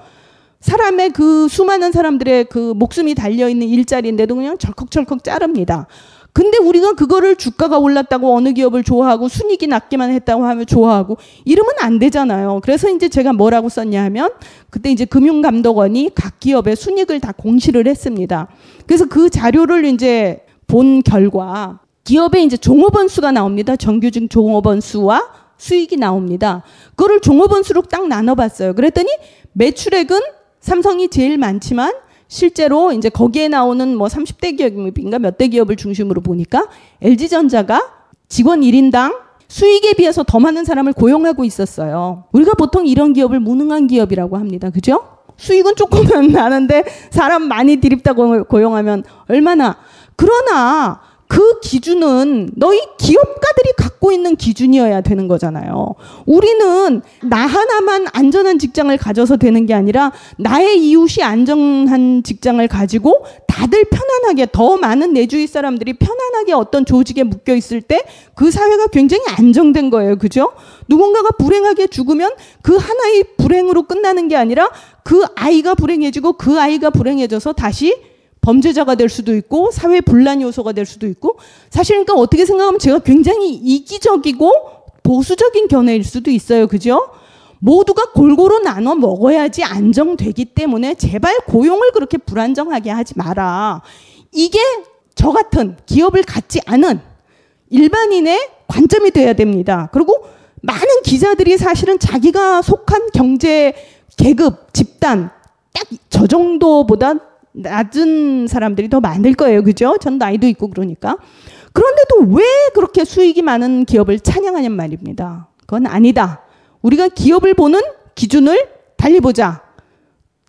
사람의 그 수많은 사람들의 그 목숨이 달려 있는 일자리인데도 그냥 절컥절컥 자릅니다. 근데 우리가 그거를 주가가 올랐다고 어느 기업을 좋아하고 순익이 낮기만 했다고 하면 좋아하고 이러면 안 되잖아요. 그래서 이제 제가 뭐라고 썼냐 하면 그때 이제 금융감독원이 각 기업의 순익을 다 공시를 했습니다. 그래서 그 자료를 이제 본 결과 기업의 이제 종업원 수가 나옵니다. 정규직 종업원 수와 수익이 나옵니다. 그거를 종업원 수로 딱 나눠봤어요. 그랬더니 매출액은 삼성이 제일 많지만 실제로 이제 거기에 나오는 뭐 30대 기업인가 몇 대 기업을 중심으로 보니까 LG전자가 직원 1인당 수익에 비해서 더 많은 사람을 고용하고 있었어요. 우리가 보통 이런 기업을 무능한 기업이라고 합니다. 그죠? 수익은 조금은 나는데 사람 많이 디립다고 고용하면 얼마나 그러나 그 기준은 너희 기업가들이 갖고 있는 기준이어야 되는 거잖아요. 우리는 나 하나만 안전한 직장을 가져서 되는 게 아니라 나의 이웃이 안전한 직장을 가지고 다들 편안하게 더 많은 내 주위 사람들이 편안하게 어떤 조직에 묶여 있을 때 그 사회가 굉장히 안정된 거예요. 그죠? 누군가가 불행하게 죽으면 그 하나의 불행으로 끝나는 게 아니라 그 아이가 불행해지고 그 아이가 불행해져서 다시 범죄자가 될 수도 있고 사회 분란 요소가 될 수도 있고 사실 그러니까 어떻게 생각하면 제가 굉장히 이기적이고 보수적인 견해일 수도 있어요. 그죠? 모두가 골고루 나눠 먹어야지 안정되기 때문에 제발 고용을 그렇게 불안정하게 하지 마라. 이게 저 같은 기업을 갖지 않은 일반인의 관점이 돼야 됩니다. 그리고 많은 기자들이 사실은 자기가 속한 경제 계급, 집단 딱 저 정도보다 낮은 사람들이 더 많을 거예요. 그죠? 전 나이도 있고 그러니까. 그런데도 왜 그렇게 수익이 많은 기업을 찬양하냔 말입니다. 그건 아니다. 우리가 기업을 보는 기준을 달리 보자.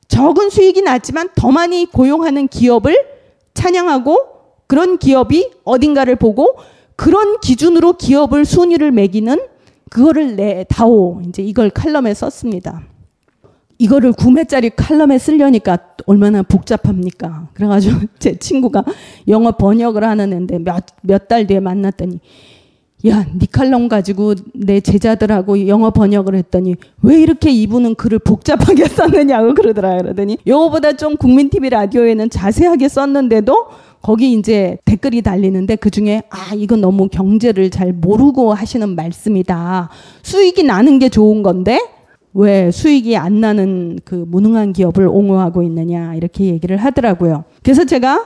적은 수익이 났지만 더 많이 고용하는 기업을 찬양하고 그런 기업이 어딘가를 보고 그런 기준으로 기업을 순위를 매기는 그거를 내다오. 이제 이걸 칼럼에 썼습니다. 이거를 구매짜리 칼럼에 쓰려니까 얼마나 복잡합니까? 그래가지고 제 친구가 영어 번역을 하는 애인데 몇, 몇 달 뒤에 만났더니 야, 니 칼럼 가지고 내 제자들하고 영어 번역을 했더니 왜 이렇게 이분은 글을 복잡하게 썼느냐고 그러더라. 그러더니 요거보다 좀 국민TV 라디오에는 자세하게 썼는데도 거기 이제 댓글이 달리는데 그 중에 아, 이건 너무 경제를 잘 모르고 하시는 말씀이다. 수익이 나는 게 좋은 건데 왜 수익이 안 나는 그 무능한 기업을 옹호하고 있느냐 이렇게 얘기를 하더라고요. 그래서 제가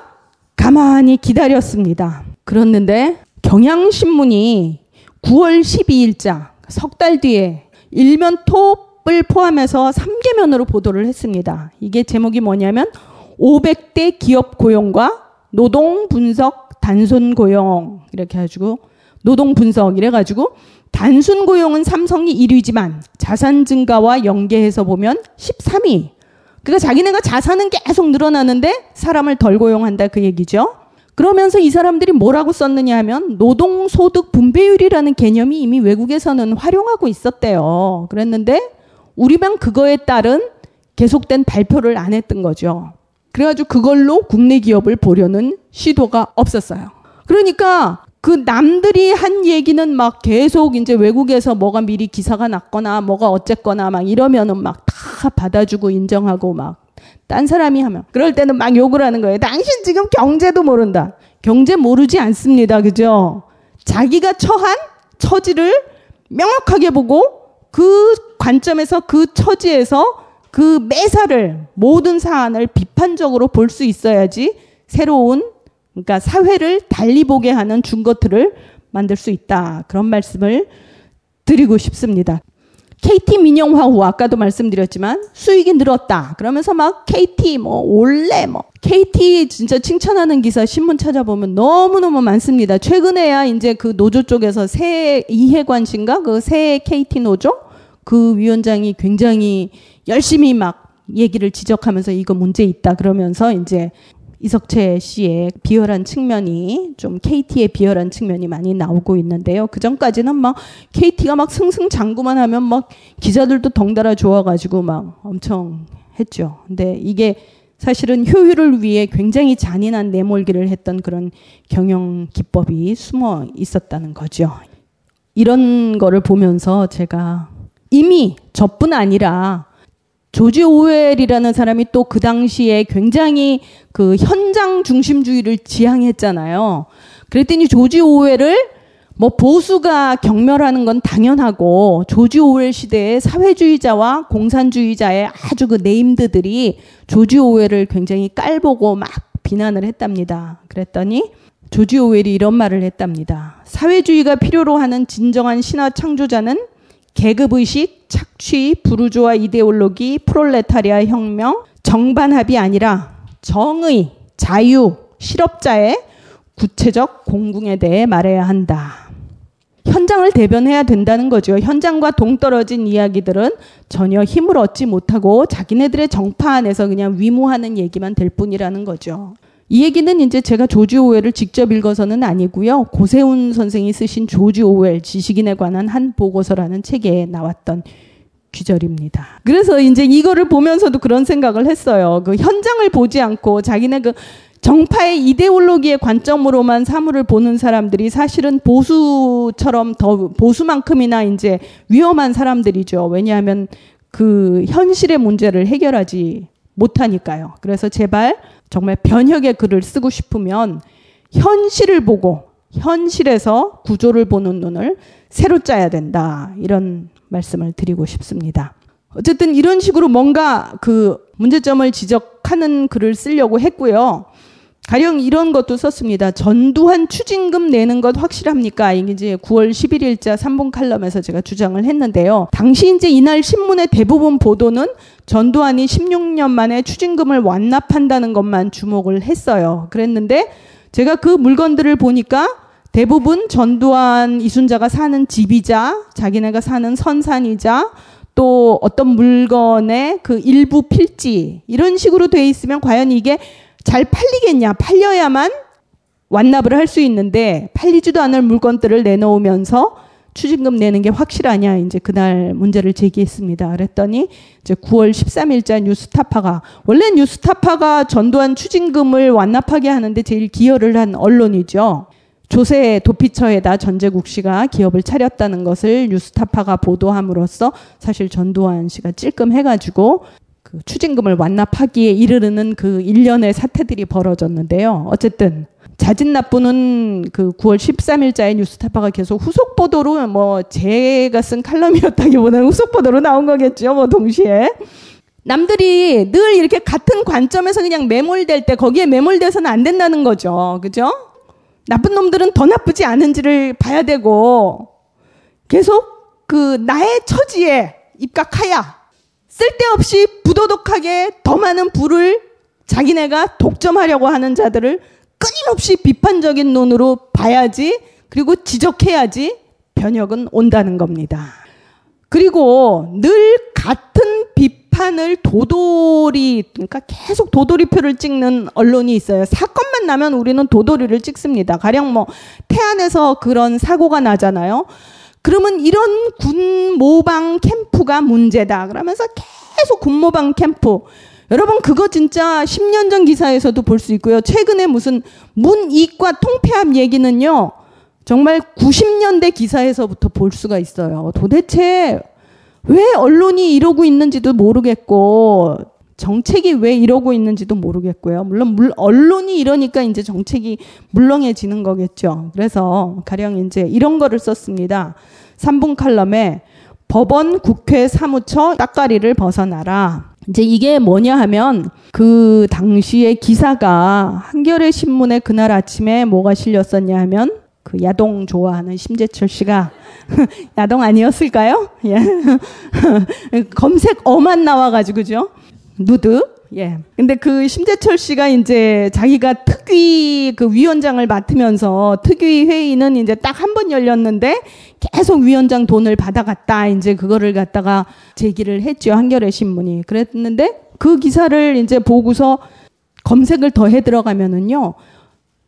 가만히 기다렸습니다. 그랬는데 경향신문이 9월 12일자 석 달 뒤에 일면 톱을 포함해서 3개면으로 보도를 했습니다. 이게 제목이 뭐냐면 500대 기업 고용과 노동 분석 단순 고용 이렇게 해가지고 노동 분석 이래가지고 단순 고용은 삼성이 1위지만 자산 증가와 연계해서 보면 13위. 그러니까 자기네가 자산은 계속 늘어나는데 사람을 덜 고용한다 그 얘기죠. 그러면서 이 사람들이 뭐라고 썼느냐 하면 노동소득 분배율이라는 개념이 이미 외국에서는 활용하고 있었대요. 그랬는데 우리만 그거에 따른 계속된 발표를 안 했던 거죠. 그래가지고 그걸로 국내 기업을 보려는 시도가 없었어요. 그러니까 그 남들이 한 얘기는 막 계속 이제 외국에서 뭐가 미리 기사가 났거나 뭐가 어쨌거나 막 이러면은 막 다 받아주고 인정하고 막 딴 사람이 하면 그럴 때는 막 욕을 하는 거예요. 당신 지금 경제도 모른다. 경제 모르지 않습니다. 그죠? 자기가 처한 처지를 명확하게 보고 그 관점에서 그 처지에서 그 매사를 모든 사안을 비판적으로 볼 수 있어야지 새로운 그러니까 사회를 달리 보게 하는 중거틀을 만들 수 있다. 그런 말씀을 드리고 싶습니다. KT 민영화후 아까도 말씀드렸지만 수익이 늘었다. 그러면서 막 KT 뭐 올레 뭐 KT 진짜 칭찬하는 기사 신문 찾아보면 너무너무 많습니다. 최근에야 이제 그 노조 쪽에서 새 이해관 씨인가 그새 KT 노조 그 위원장이 굉장히 열심히 막 얘기를 지적하면서 이거 문제 있다 그러면서 이제 이석채 씨의 비열한 측면이 좀 KT의 비열한 측면이 많이 나오고 있는데요. 그 전까지는 막 KT가 막 승승장구만 하면 막 기자들도 덩달아 좋아가지고 막 엄청 했죠. 근데 이게 사실은 효율을 위해 굉장히 잔인한 내몰기를 했던 그런 경영 기법이 숨어 있었다는 거죠. 이런 거를 보면서 제가 이미 저뿐 아니라 조지 오웰이라는 사람이 또 그 당시에 굉장히 그 현장 중심주의를 지향했잖아요. 그랬더니 조지 오웰을 뭐 보수가 경멸하는 건 당연하고 조지 오웰 시대의 사회주의자와 공산주의자의 아주 그 네임드들이 조지 오웰을 굉장히 깔보고 막 비난을 했답니다. 그랬더니 조지 오웰이 이런 말을 했답니다. 사회주의가 필요로 하는 진정한 신화 창조자는 계급의식, 착 취, 부르주아 이데올로기, 프롤레타리아 혁명, 정반합이 아니라 정의, 자유, 실업자의 구체적 공궁에 대해 말해야 한다. 현장을 대변해야 된다는 거죠. 현장과 동떨어진 이야기들은 전혀 힘을 얻지 못하고 자기네들의 정파 안에서 그냥 위무하는 얘기만 될 뿐이라는 거죠. 이 얘기는 이제 제가 조지 오웰을 직접 읽어서는 아니고요. 고세훈 선생이 쓰신 조지 오웰 지식인에 관한 한 보고서라는 책에 나왔던 귀절입니다. 그래서 이제 이거를 보면서도 그런 생각을 했어요. 그 현장을 보지 않고 자기네 그 정파의 이데올로기의 관점으로만 사물을 보는 사람들이 사실은 보수처럼 더 보수만큼이나 이제 위험한 사람들이죠. 왜냐하면 그 현실의 문제를 해결하지 못하니까요. 그래서 제발 정말 변혁의 글을 쓰고 싶으면 현실을 보고 현실에서 구조를 보는 눈을 새로 짜야 된다. 이런 말씀을 드리고 싶습니다. 어쨌든 이런 식으로 뭔가 그 문제점을 지적하는 글을 쓰려고 했고요. 가령 이런 것도 썼습니다. 전두환 추징금 내는 것 확실합니까? 이게 이제 9월 11일자 3분 칼럼에서 제가 주장을 했는데요. 당시 이제 이날 신문의 대부분 보도는 전두환이 16년 만에 추징금을 완납한다는 것만 주목을 했어요. 그랬는데 제가 그 물건들을 보니까 대부분 전두환 이순자가 사는 집이자 자기네가 사는 선산이자 또 어떤 물건의 그 일부 필지 이런 식으로 돼 있으면 과연 이게 잘 팔리겠냐 팔려야만 완납을 할 수 있는데 팔리지도 않을 물건들을 내놓으면서 추징금 내는 게 확실하냐 이제 그날 문제를 제기했습니다. 그랬더니 이제 9월 13일자 뉴스타파가 원래 뉴스타파가 전두환 추징금을 완납하게 하는데 제일 기여를 한 언론이죠. 조세 도피처에다 전재국 씨가 기업을 차렸다는 것을 뉴스타파가 보도함으로써 사실 전두환 씨가 찔끔해가지고 그 추징금을 완납하기에 이르르는 그 일련의 사태들이 벌어졌는데요. 어쨌든 자진 납부는 그 9월 13일자에 뉴스타파가 계속 후속 보도로 뭐 제가 쓴 칼럼이었다기보다는 후속 보도로 나온 거겠죠. 뭐 동시에. 남들이 늘 이렇게 같은 관점에서 그냥 매몰될 때 거기에 매몰돼서는 안 된다는 거죠. 그죠? 나쁜 놈들은 더 나쁘지 않은지를 봐야 되고 계속 그 나의 처지에 입각하야 쓸데없이 부도덕하게 더 많은 부를 자기네가 독점하려고 하는 자들을 끊임없이 비판적인 눈으로 봐야지 그리고 지적해야지 변혁은 온다는 겁니다. 그리고 늘 같은 비판을 도돌이 그러니까 계속 도돌이표를 찍는 언론이 있어요. 사건만 나면 우리는 도돌이를 찍습니다. 가령 뭐 태안에서 그런 사고가 나잖아요. 그러면 이런 군 모방 캠프가 문제다. 그러면서 계속 군 모방 캠프 여러분 그거 진짜 10년 전 기사에서도 볼 수 있고요. 최근에 무슨 문이과 통폐합 얘기는요. 정말 90년대 기사에서부터 볼 수가 있어요. 도대체 왜 언론이 이러고 있는지도 모르겠고 정책이 왜 이러고 있는지도 모르겠고요. 물론 물, 언론이 이러니까 이제 정책이 물렁해지는 거겠죠. 그래서 가령 이제 이런 거를 썼습니다. 3분 칼럼에 법원 국회 사무처 따까리를 벗어나라. 이제 이게 뭐냐 하면 그 당시에 기사가 한겨레 신문에 그날 아침에 뭐가 실렸었냐 하면 그 야동 좋아하는 심재철 씨가 야동 아니었을까요? 예. 검색 어만 나와가지고 그죠? 누드. 예. 근데 그 심재철 씨가 이제 자기가 특위 그 위원장을 맡으면서 특위 회의는 이제 딱 한 번 열렸는데 계속 위원장 돈을 받아갔다. 이제 그거를 갖다가 제기를 했죠. 한겨레 신문이. 그랬는데 그 기사를 이제 보고서 검색을 더 해 들어가면은요.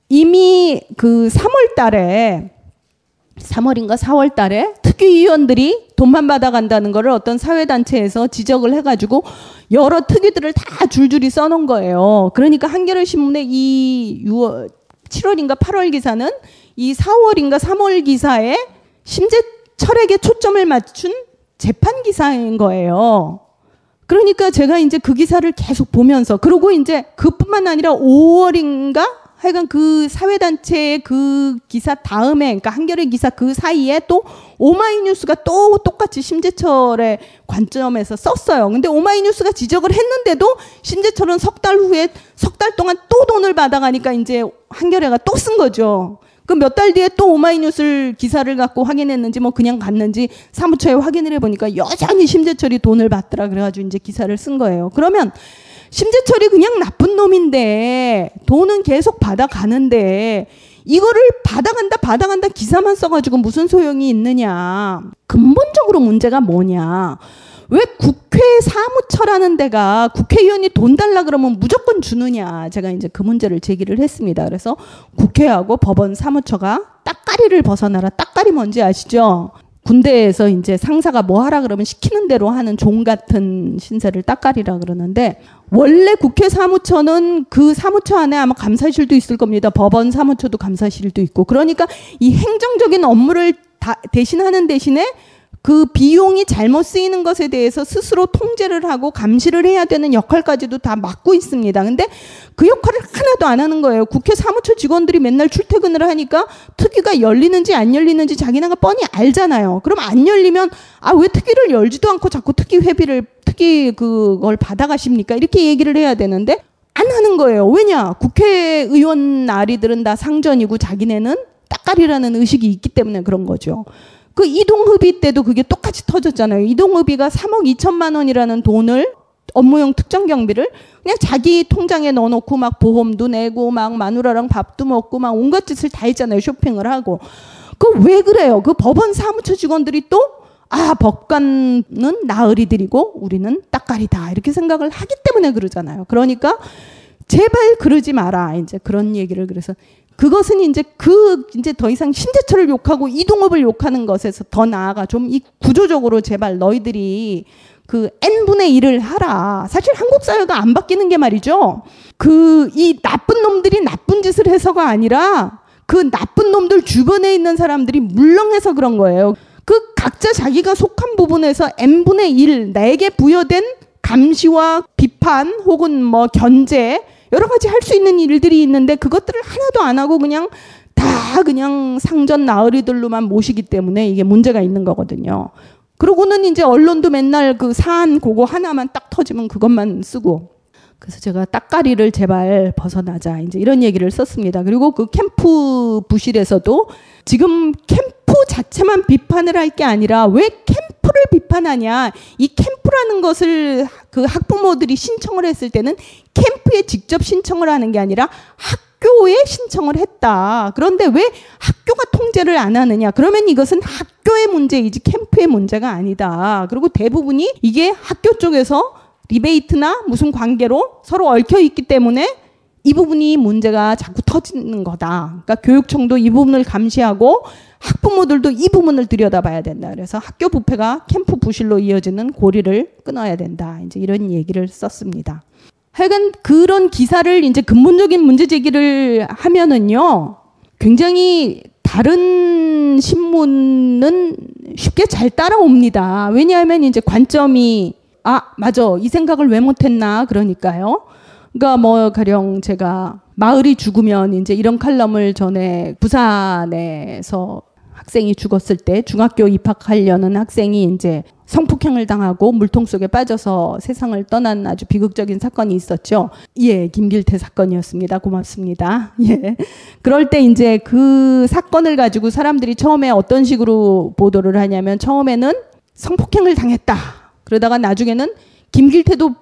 이미 그 3월 달에 3월인가 4월 달에 특위위원들이 돈만 받아간다는 거를 어떤 사회단체에서 지적을 해가지고 여러 특위들을 다 줄줄이 써놓은 거예요. 그러니까 한겨레 신문의 이 6월, 7월인가 8월 기사는 이 4월인가 3월 기사에 심재철에게 초점을 맞춘 재판 기사인 거예요. 그러니까 제가 이제 그 기사를 계속 보면서 그리고 이제 그뿐만 아니라 5월인가 하여간 그 사회단체의 그 기사 다음에, 그러니까 한겨레 기사 그 사이에 또 오마이뉴스가 또 똑같이 심재철의 관점에서 썼어요. 근데 오마이뉴스가 지적을 했는데도 심재철은 석 달 후에 석 달 동안 또 돈을 받아가니까 이제 한겨레가 또 쓴 거죠. 그 몇 달 뒤에 또 오마이뉴스 기사를 갖고 확인했는지 뭐 그냥 갔는지 사무처에 확인을 해보니까 여전히 심재철이 돈을 받더라. 그래가지고 이제 기사를 쓴 거예요. 그러면 심재철이 그냥 나쁜 놈인데 돈은 계속 받아가는데 이거를 받아간다 받아간다 기사만 써가지고 무슨 소용이 있느냐? 근본적으로 문제가 뭐냐? 왜 국회 사무처라는 데가 국회의원이 돈 달라 그러면 무조건 주느냐? 제가 이제 그 문제를 제기를 했습니다. 그래서 국회하고 법원 사무처가 딱가리를 벗어나라. 딱가리 뭔지 아시죠? 군대에서 이제 상사가 뭐 하라 그러면 시키는 대로 하는 종 같은 신세를 딱가리라 그러는데 원래 국회 사무처는 그 사무처 안에 아마 감사실도 있을 겁니다. 법원 사무처도 감사실도 있고. 그러니까 이 행정적인 업무를 다 대신하는 대신에 그 비용이 잘못 쓰이는 것에 대해서 스스로 통제를 하고 감시를 해야 되는 역할까지도 다 맡고 있습니다. 근데 그 역할을 하나도 안 하는 거예요. 국회 사무처 직원들이 맨날 출퇴근을 하니까 특위가 열리는지 안 열리는지 자기네가 뻔히 알잖아요. 그럼 안 열리면 아 왜 특위를 열지도 않고 자꾸 특위 회비를 특위 그걸 받아가십니까? 이렇게 얘기를 해야 되는데 안 하는 거예요. 왜냐? 국회의원 나리들은 다 상전이고 자기네는 따까리라는 의식이 있기 때문에 그런 거죠. 그 이동흡의 때도 그게 똑같이 터졌잖아요. 이동흡의가 3억 2천만 원이라는 돈을 업무용 특정 경비를 그냥 자기 통장에 넣어놓고 막 보험도 내고 막 마누라랑 밥도 먹고 막 온갖 짓을 다 했잖아요. 쇼핑을 하고. 그 왜 그래요? 그 법원 사무처 직원들이 또 아, 법관은 나으리들이고 우리는 딱가리다. 이렇게 생각을 하기 때문에 그러잖아요. 그러니까 제발 그러지 마라. 이제 그런 얘기를 그래서 그것은 이제 그 이제 더 이상 신재철을 욕하고 이동업을 욕하는 것에서 더 나아가 좀 이 구조적으로 제발 너희들이 그 n분의 1을 하라. 사실 한국 사회가 안 바뀌는 게 말이죠. 그 이 나쁜 놈들이 나쁜 짓을 해서가 아니라 그 나쁜 놈들 주변에 있는 사람들이 물렁해서 그런 거예요. 그 각자 자기가 속한 부분에서 n분의 1 나에게 부여된 감시와 비판 혹은 뭐 견제 여러 가지 할 수 있는 일들이 있는데 그것들을 하나도 안 하고 그냥 다 그냥 상전 나으리들로만 모시기 때문에 이게 문제가 있는 거거든요. 그러고는 이제 언론도 맨날 그 사안 그거 하나만 딱 터지면 그것만 쓰고. 그래서 제가 딱가리를 제발 벗어나자. 이제 이런 얘기를 썼습니다. 그리고 그 캠프 부실에서도 지금 캠프 자체만 비판을 할 게 아니라 왜 캠프 를 비판하냐. 이 캠프라는 것을 그 학부모들이 신청을 했을 때는 캠프에 직접 신청을 하는 게 아니라 학교에 신청을 했다. 그런데 왜 학교가 통제를 안 하느냐? 그러면 이것은 학교의 문제이지 캠프의 문제가 아니다. 그리고 대부분이 이게 학교 쪽에서 리베이트나 무슨 관계로 서로 얽혀 있기 때문에 이 부분이 문제가 자꾸 터지는 거다. 그러니까 교육청도 이 부분을 감시하고 학부모들도 이 부분을 들여다봐야 된다. 그래서 학교 부패가 캠프 부실로 이어지는 고리를 끊어야 된다. 이제 이런 얘기를 썼습니다. 하여간 그런 기사를 이제 근본적인 문제 제기를 하면은요, 굉장히 다른 신문은 쉽게 잘 따라옵니다. 왜냐하면 이제 관점이 아, 맞아. 이 생각을 왜 못했나. 그러니까요. 그러니까 뭐 가령 제가 마을이 죽으면 이제 이런 칼럼을 전에 부산에서 학생이 죽었을 때 중학교 입학하려는 학생이 이제 성폭행을 당하고 물통 속에 빠져서 세상을 떠난 아주 비극적인 사건이 있었죠. 예, 김길태 사건이었습니다. 고맙습니다. 예. 그럴 때 이제 그 사건을 가지고 사람들이 처음에 어떤 식으로 보도를 하냐면 처음에는 성폭행을 당했다. 그러다가 나중에는 김길태도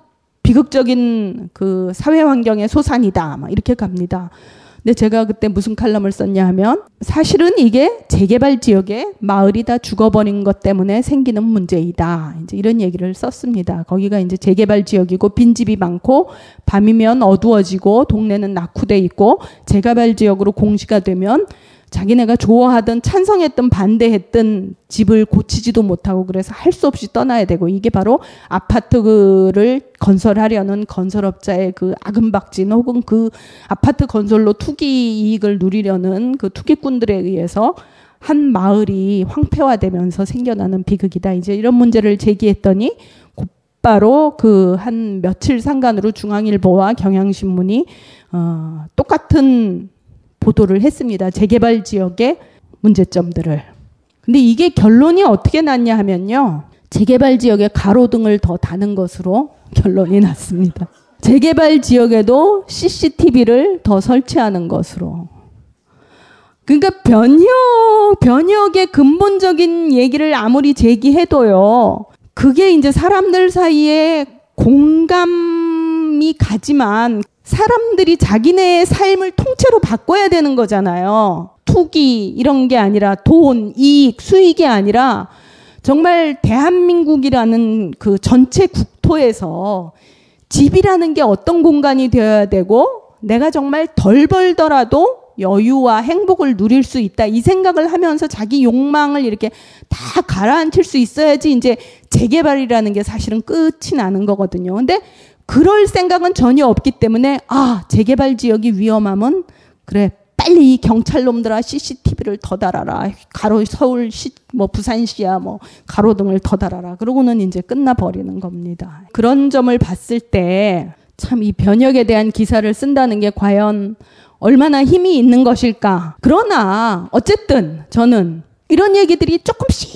비극적인 그 사회 환경의 소산이다. 막 이렇게 갑니다. 근데 제가 그때 무슨 칼럼을 썼냐 하면 사실은 이게 재개발 지역에 마을이 다 죽어버린 것 때문에 생기는 문제이다. 이제 이런 얘기를 썼습니다. 거기가 이제 재개발 지역이고 빈집이 많고 밤이면 어두워지고 동네는 낙후돼 있고 재개발 지역으로 공시가 되면 자기네가 좋아하던 찬성했던 반대했던 집을 고치지도 못하고 그래서 할 수 없이 떠나야 되고 이게 바로 아파트를 건설하려는 건설업자의 그 아금박진 혹은 그 아파트 건설로 투기 이익을 누리려는 그 투기꾼들에 의해서 한 마을이 황폐화되면서 생겨나는 비극이다. 이제 이런 문제를 제기했더니 곧바로 그 한 며칠 상간으로 중앙일보와 경향신문이 어, 똑같은 보도를 했습니다. 재개발 지역의 문제점들을. 근데 이게 결론이 어떻게 났냐 하면요. 재개발 지역에 가로등을 더 다는 것으로 결론이 났습니다. 재개발 지역에도 CCTV를 더 설치하는 것으로. 그러니까 변혁, 변혁의 근본적인 얘기를 아무리 제기해도요. 그게 이제 사람들 사이에 공감이 가지만 사람들이 자기네의 삶을 통째로 바꿔야 되는 거잖아요. 투기 이런 게 아니라 돈, 이익, 수익이 아니라 정말 대한민국이라는 그 전체 국토에서 집이라는 게 어떤 공간이 되어야 되고 내가 정말 덜 벌더라도 여유와 행복을 누릴 수 있다. 이 생각을 하면서 자기 욕망을 이렇게 다 가라앉힐 수 있어야지 이제 재개발이라는 게 사실은 끝이 나는 거거든요. 근데 그럴 생각은 전혀 없기 때문에 아 재개발 지역이 위험하면 그래 빨리 이 경찰 놈들아 CCTV를 더 달아라. 가로 서울시 뭐 부산시야 뭐 가로등을 더 달아라. 그러고는 이제 끝나 버리는 겁니다. 그런 점을 봤을 때 참 이 변혁에 대한 기사를 쓴다는 게 과연 얼마나 힘이 있는 것일까? 그러나 어쨌든 저는 이런 얘기들이 조금씩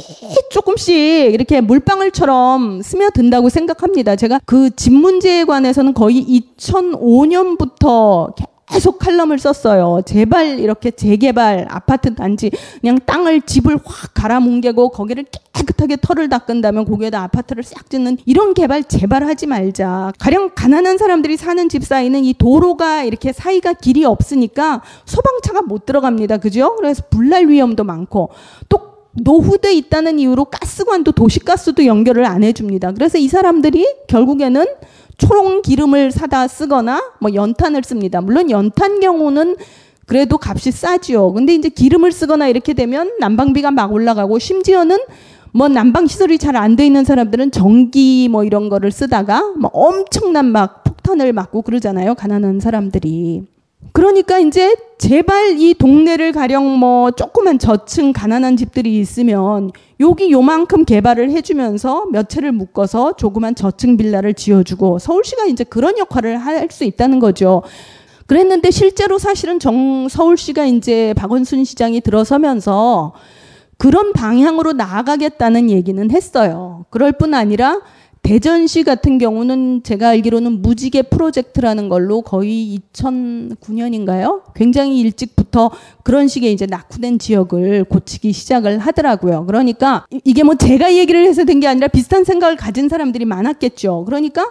조금씩 이렇게 물방울처럼 스며든다고 생각합니다. 제가 그 집 문제에 관해서는 거의 2005년부터 계속 칼럼을 썼어요. 제발 이렇게 재개발 아파트 단지 그냥 땅을 집을 확 갈아뭉개고 거기를 깨끗하게 털을 닦은 다음에 거기에다 아파트를 싹 짓는 이런 개발 제발 하지 말자. 가령 가난한 사람들이 사는 집 사이는 이 도로가 이렇게 사이가 길이 없으니까 소방차가 못 들어갑니다. 그죠? 그래서 불날 위험도 많고 또 노후돼 있다는 이유로 가스관도 도시가스도 연결을 안 해줍니다. 그래서 이 사람들이 결국에는 초롱 기름을 사다 쓰거나 뭐 연탄을 씁니다. 물론 연탄 경우는 그래도 값이 싸지요. 근데 이제 기름을 쓰거나 이렇게 되면 난방비가 막 올라가고 심지어는 뭐 난방 시설이 잘 안 돼 있는 사람들은 전기 뭐 이런 거를 쓰다가 뭐 엄청난 막 폭탄을 맞고 그러잖아요. 가난한 사람들이. 그러니까 이제 제발 이 동네를 가령 뭐 조그만 저층 가난한 집들이 있으면 여기 요만큼 개발을 해주면서 몇 채를 묶어서 조그만 저층 빌라를 지어주고 서울시가 이제 그런 역할을 할 수 있다는 거죠. 그랬는데 실제로 사실은 정 서울시가 이제 박원순 시장이 들어서면서 그런 방향으로 나아가겠다는 얘기는 했어요. 그럴 뿐 아니라 대전시 같은 경우는 제가 알기로는 무지개 프로젝트라는 걸로 거의 2009년인가요? 굉장히 일찍부터 그런 식의 이제 낙후된 지역을 고치기 시작을 하더라고요. 그러니까 이게 뭐 제가 얘기를 해서 된 게 아니라 비슷한 생각을 가진 사람들이 많았겠죠. 그러니까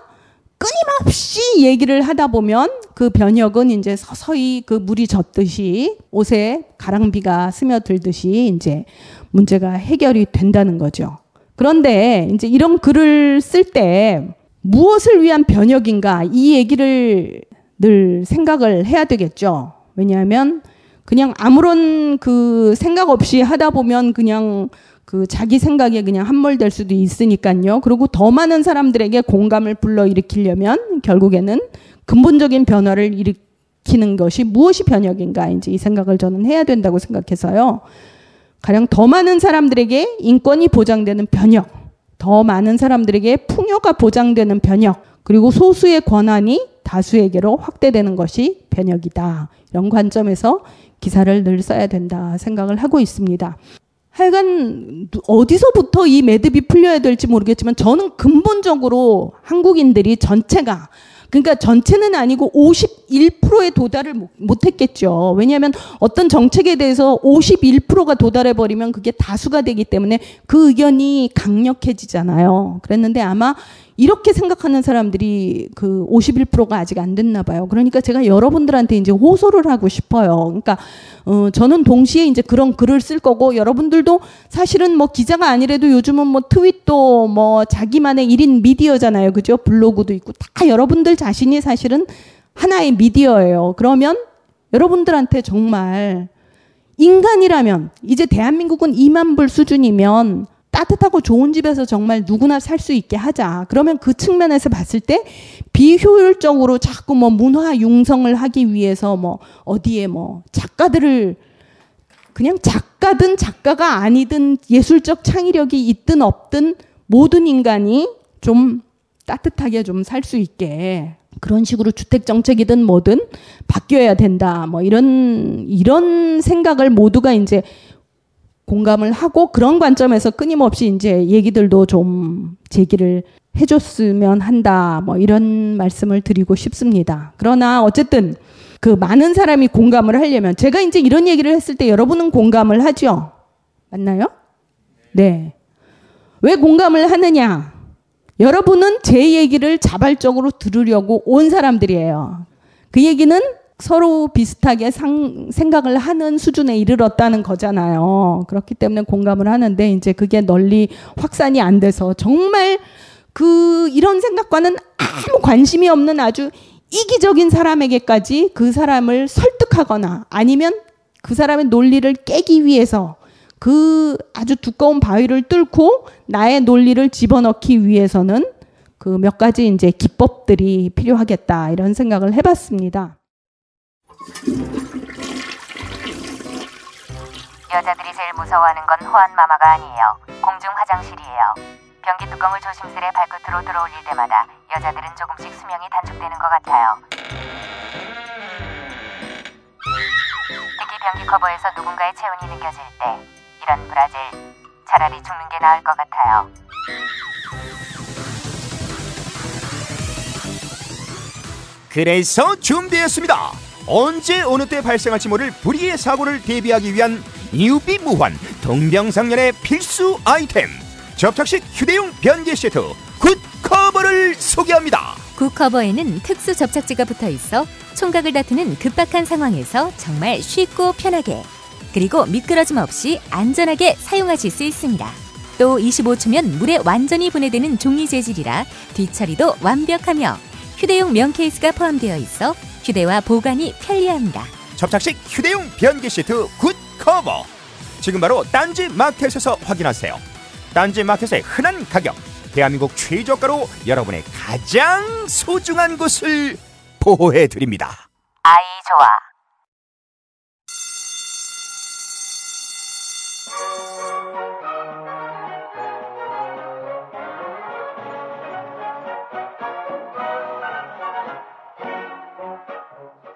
끊임없이 얘기를 하다 보면 그 변혁은 이제 서서히 그 물이 젖듯이 옷에 가랑비가 스며들듯이 이제 문제가 해결이 된다는 거죠. 그런데 이제 이런 글을 쓸 때 무엇을 위한 변혁인가 이 얘기를 늘 생각을 해야 되겠죠. 왜냐하면 그냥 아무런 그 생각 없이 하다 보면 그냥 그 자기 생각에 그냥 함몰될 수도 있으니까요. 그리고 더 많은 사람들에게 공감을 불러일으키려면 결국에는 근본적인 변화를 일으키는 것이 무엇이 변혁인가 이제 이 생각을 저는 해야 된다고 생각해서요. 가령 더 많은 사람들에게 인권이 보장되는 변혁, 더 많은 사람들에게 풍요가 보장되는 변혁, 그리고 소수의 권한이 다수에게로 확대되는 것이 변혁이다. 이런 관점에서 기사를 늘 써야 된다 생각을 하고 있습니다. 하여간 어디서부터 이 매듭이 풀려야 될지 모르겠지만 저는 근본적으로 한국인들이 전체가 그러니까 전체는 아니고 51%에 도달을 못했겠죠. 왜냐하면 어떤 정책에 대해서 51%가 도달해 버리면 그게 다수가 되기 때문에 그 의견이 강력해지잖아요. 그랬는데 아마 이렇게 생각하는 사람들이 그 51%가 아직 안 됐나 봐요. 그러니까 제가 여러분들한테 이제 호소를 하고 싶어요. 그러니까 어 저는 동시에 이제 그런 글을 쓸 거고 여러분들도 사실은 뭐 기자가 아니래도 요즘은 뭐 트윗도 뭐 자기만의 1인 미디어잖아요. 그죠? 블로그도 있고 다 여러분들 자신이 사실은 하나의 미디어예요. 그러면 여러분들한테 정말 인간이라면 이제 대한민국은 2만 불 수준이면 따뜻하고 좋은 집에서 정말 누구나 살 수 있게 하자. 그러면 그 측면에서 봤을 때 비효율적으로 자꾸 뭐 문화 융성을 하기 위해서 뭐 어디에 뭐 작가들을 그냥 작가든 작가가 아니든 예술적 창의력이 있든 없든 모든 인간이 좀 따뜻하게 좀 살 수 있게 그런 식으로 주택 정책이든 뭐든 바뀌어야 된다. 뭐 이런 이런 생각을 모두가 이제 공감을 하고 그런 관점에서 끊임없이 이제 얘기들도 좀 제기를 해줬으면 한다. 뭐 이런 말씀을 드리고 싶습니다. 그러나 어쨌든 그 많은 사람이 공감을 하려면 제가 이제 이런 얘기를 했을 때 여러분은 공감을 하죠? 맞나요? 네. 왜 공감을 하느냐? 여러분은 제 얘기를 자발적으로 들으려고 온 사람들이에요. 그 얘기는 서로 비슷하게 상, 생각을 하는 수준에 이르렀다는 거잖아요. 그렇기 때문에 공감을 하는데 이제 그게 널리 확산이 안 돼서 정말 그 이런 생각과는 아무 관심이 없는 아주 이기적인 사람에게까지 그 사람을 설득하거나 아니면 그 사람의 논리를 깨기 위해서 그 아주 두꺼운 바위를 뚫고 나의 논리를 집어넣기 위해서는 그 몇 가지 이제 기법들이 필요하겠다 이런 생각을 해봤습니다. 여자들이 제일 무서워하는 건 호환 마마가 아니에요. 공중 화장실이에요. 변기 뚜껑을 조심스레 발끝으로 들어올릴 때마다 여자들은 조금씩 수명이 단축되는 것 같아요. 특히 변기 커버에서 누군가의 체온이 느껴질 때 이런 브라질 차라리 죽는 게 나을 것 같아요. 그래서 준비했습니다. 언제 어느 때 발생할지 모를 불의의 사고를 대비하기 위한 유비무환 동병상련의 필수 아이템 접착식 휴대용 변기 시트 굿 커버를 소개합니다. 굿커버에는 특수 접착제가 붙어 있어 총각을 다투는 급박한 상황에서 정말 쉽고 편하게 그리고 미끄러짐 없이 안전하게 사용하실 수 있습니다. 또 25초면 물에 완전히 분해되는 종이 재질이라 뒤처리도 완벽하며 휴대용 면 케이스가 포함되어 있어 휴대와 보관이 편리합니다. 접착식 휴대용 변기 시트 굿 커버 지금 바로 딴지 마켓에서 확인하세요. 딴지 마켓의 흔한 가격 대한민국 최저가로 여러분의 가장 소중한 곳을 보호해 드립니다. 아이 좋아.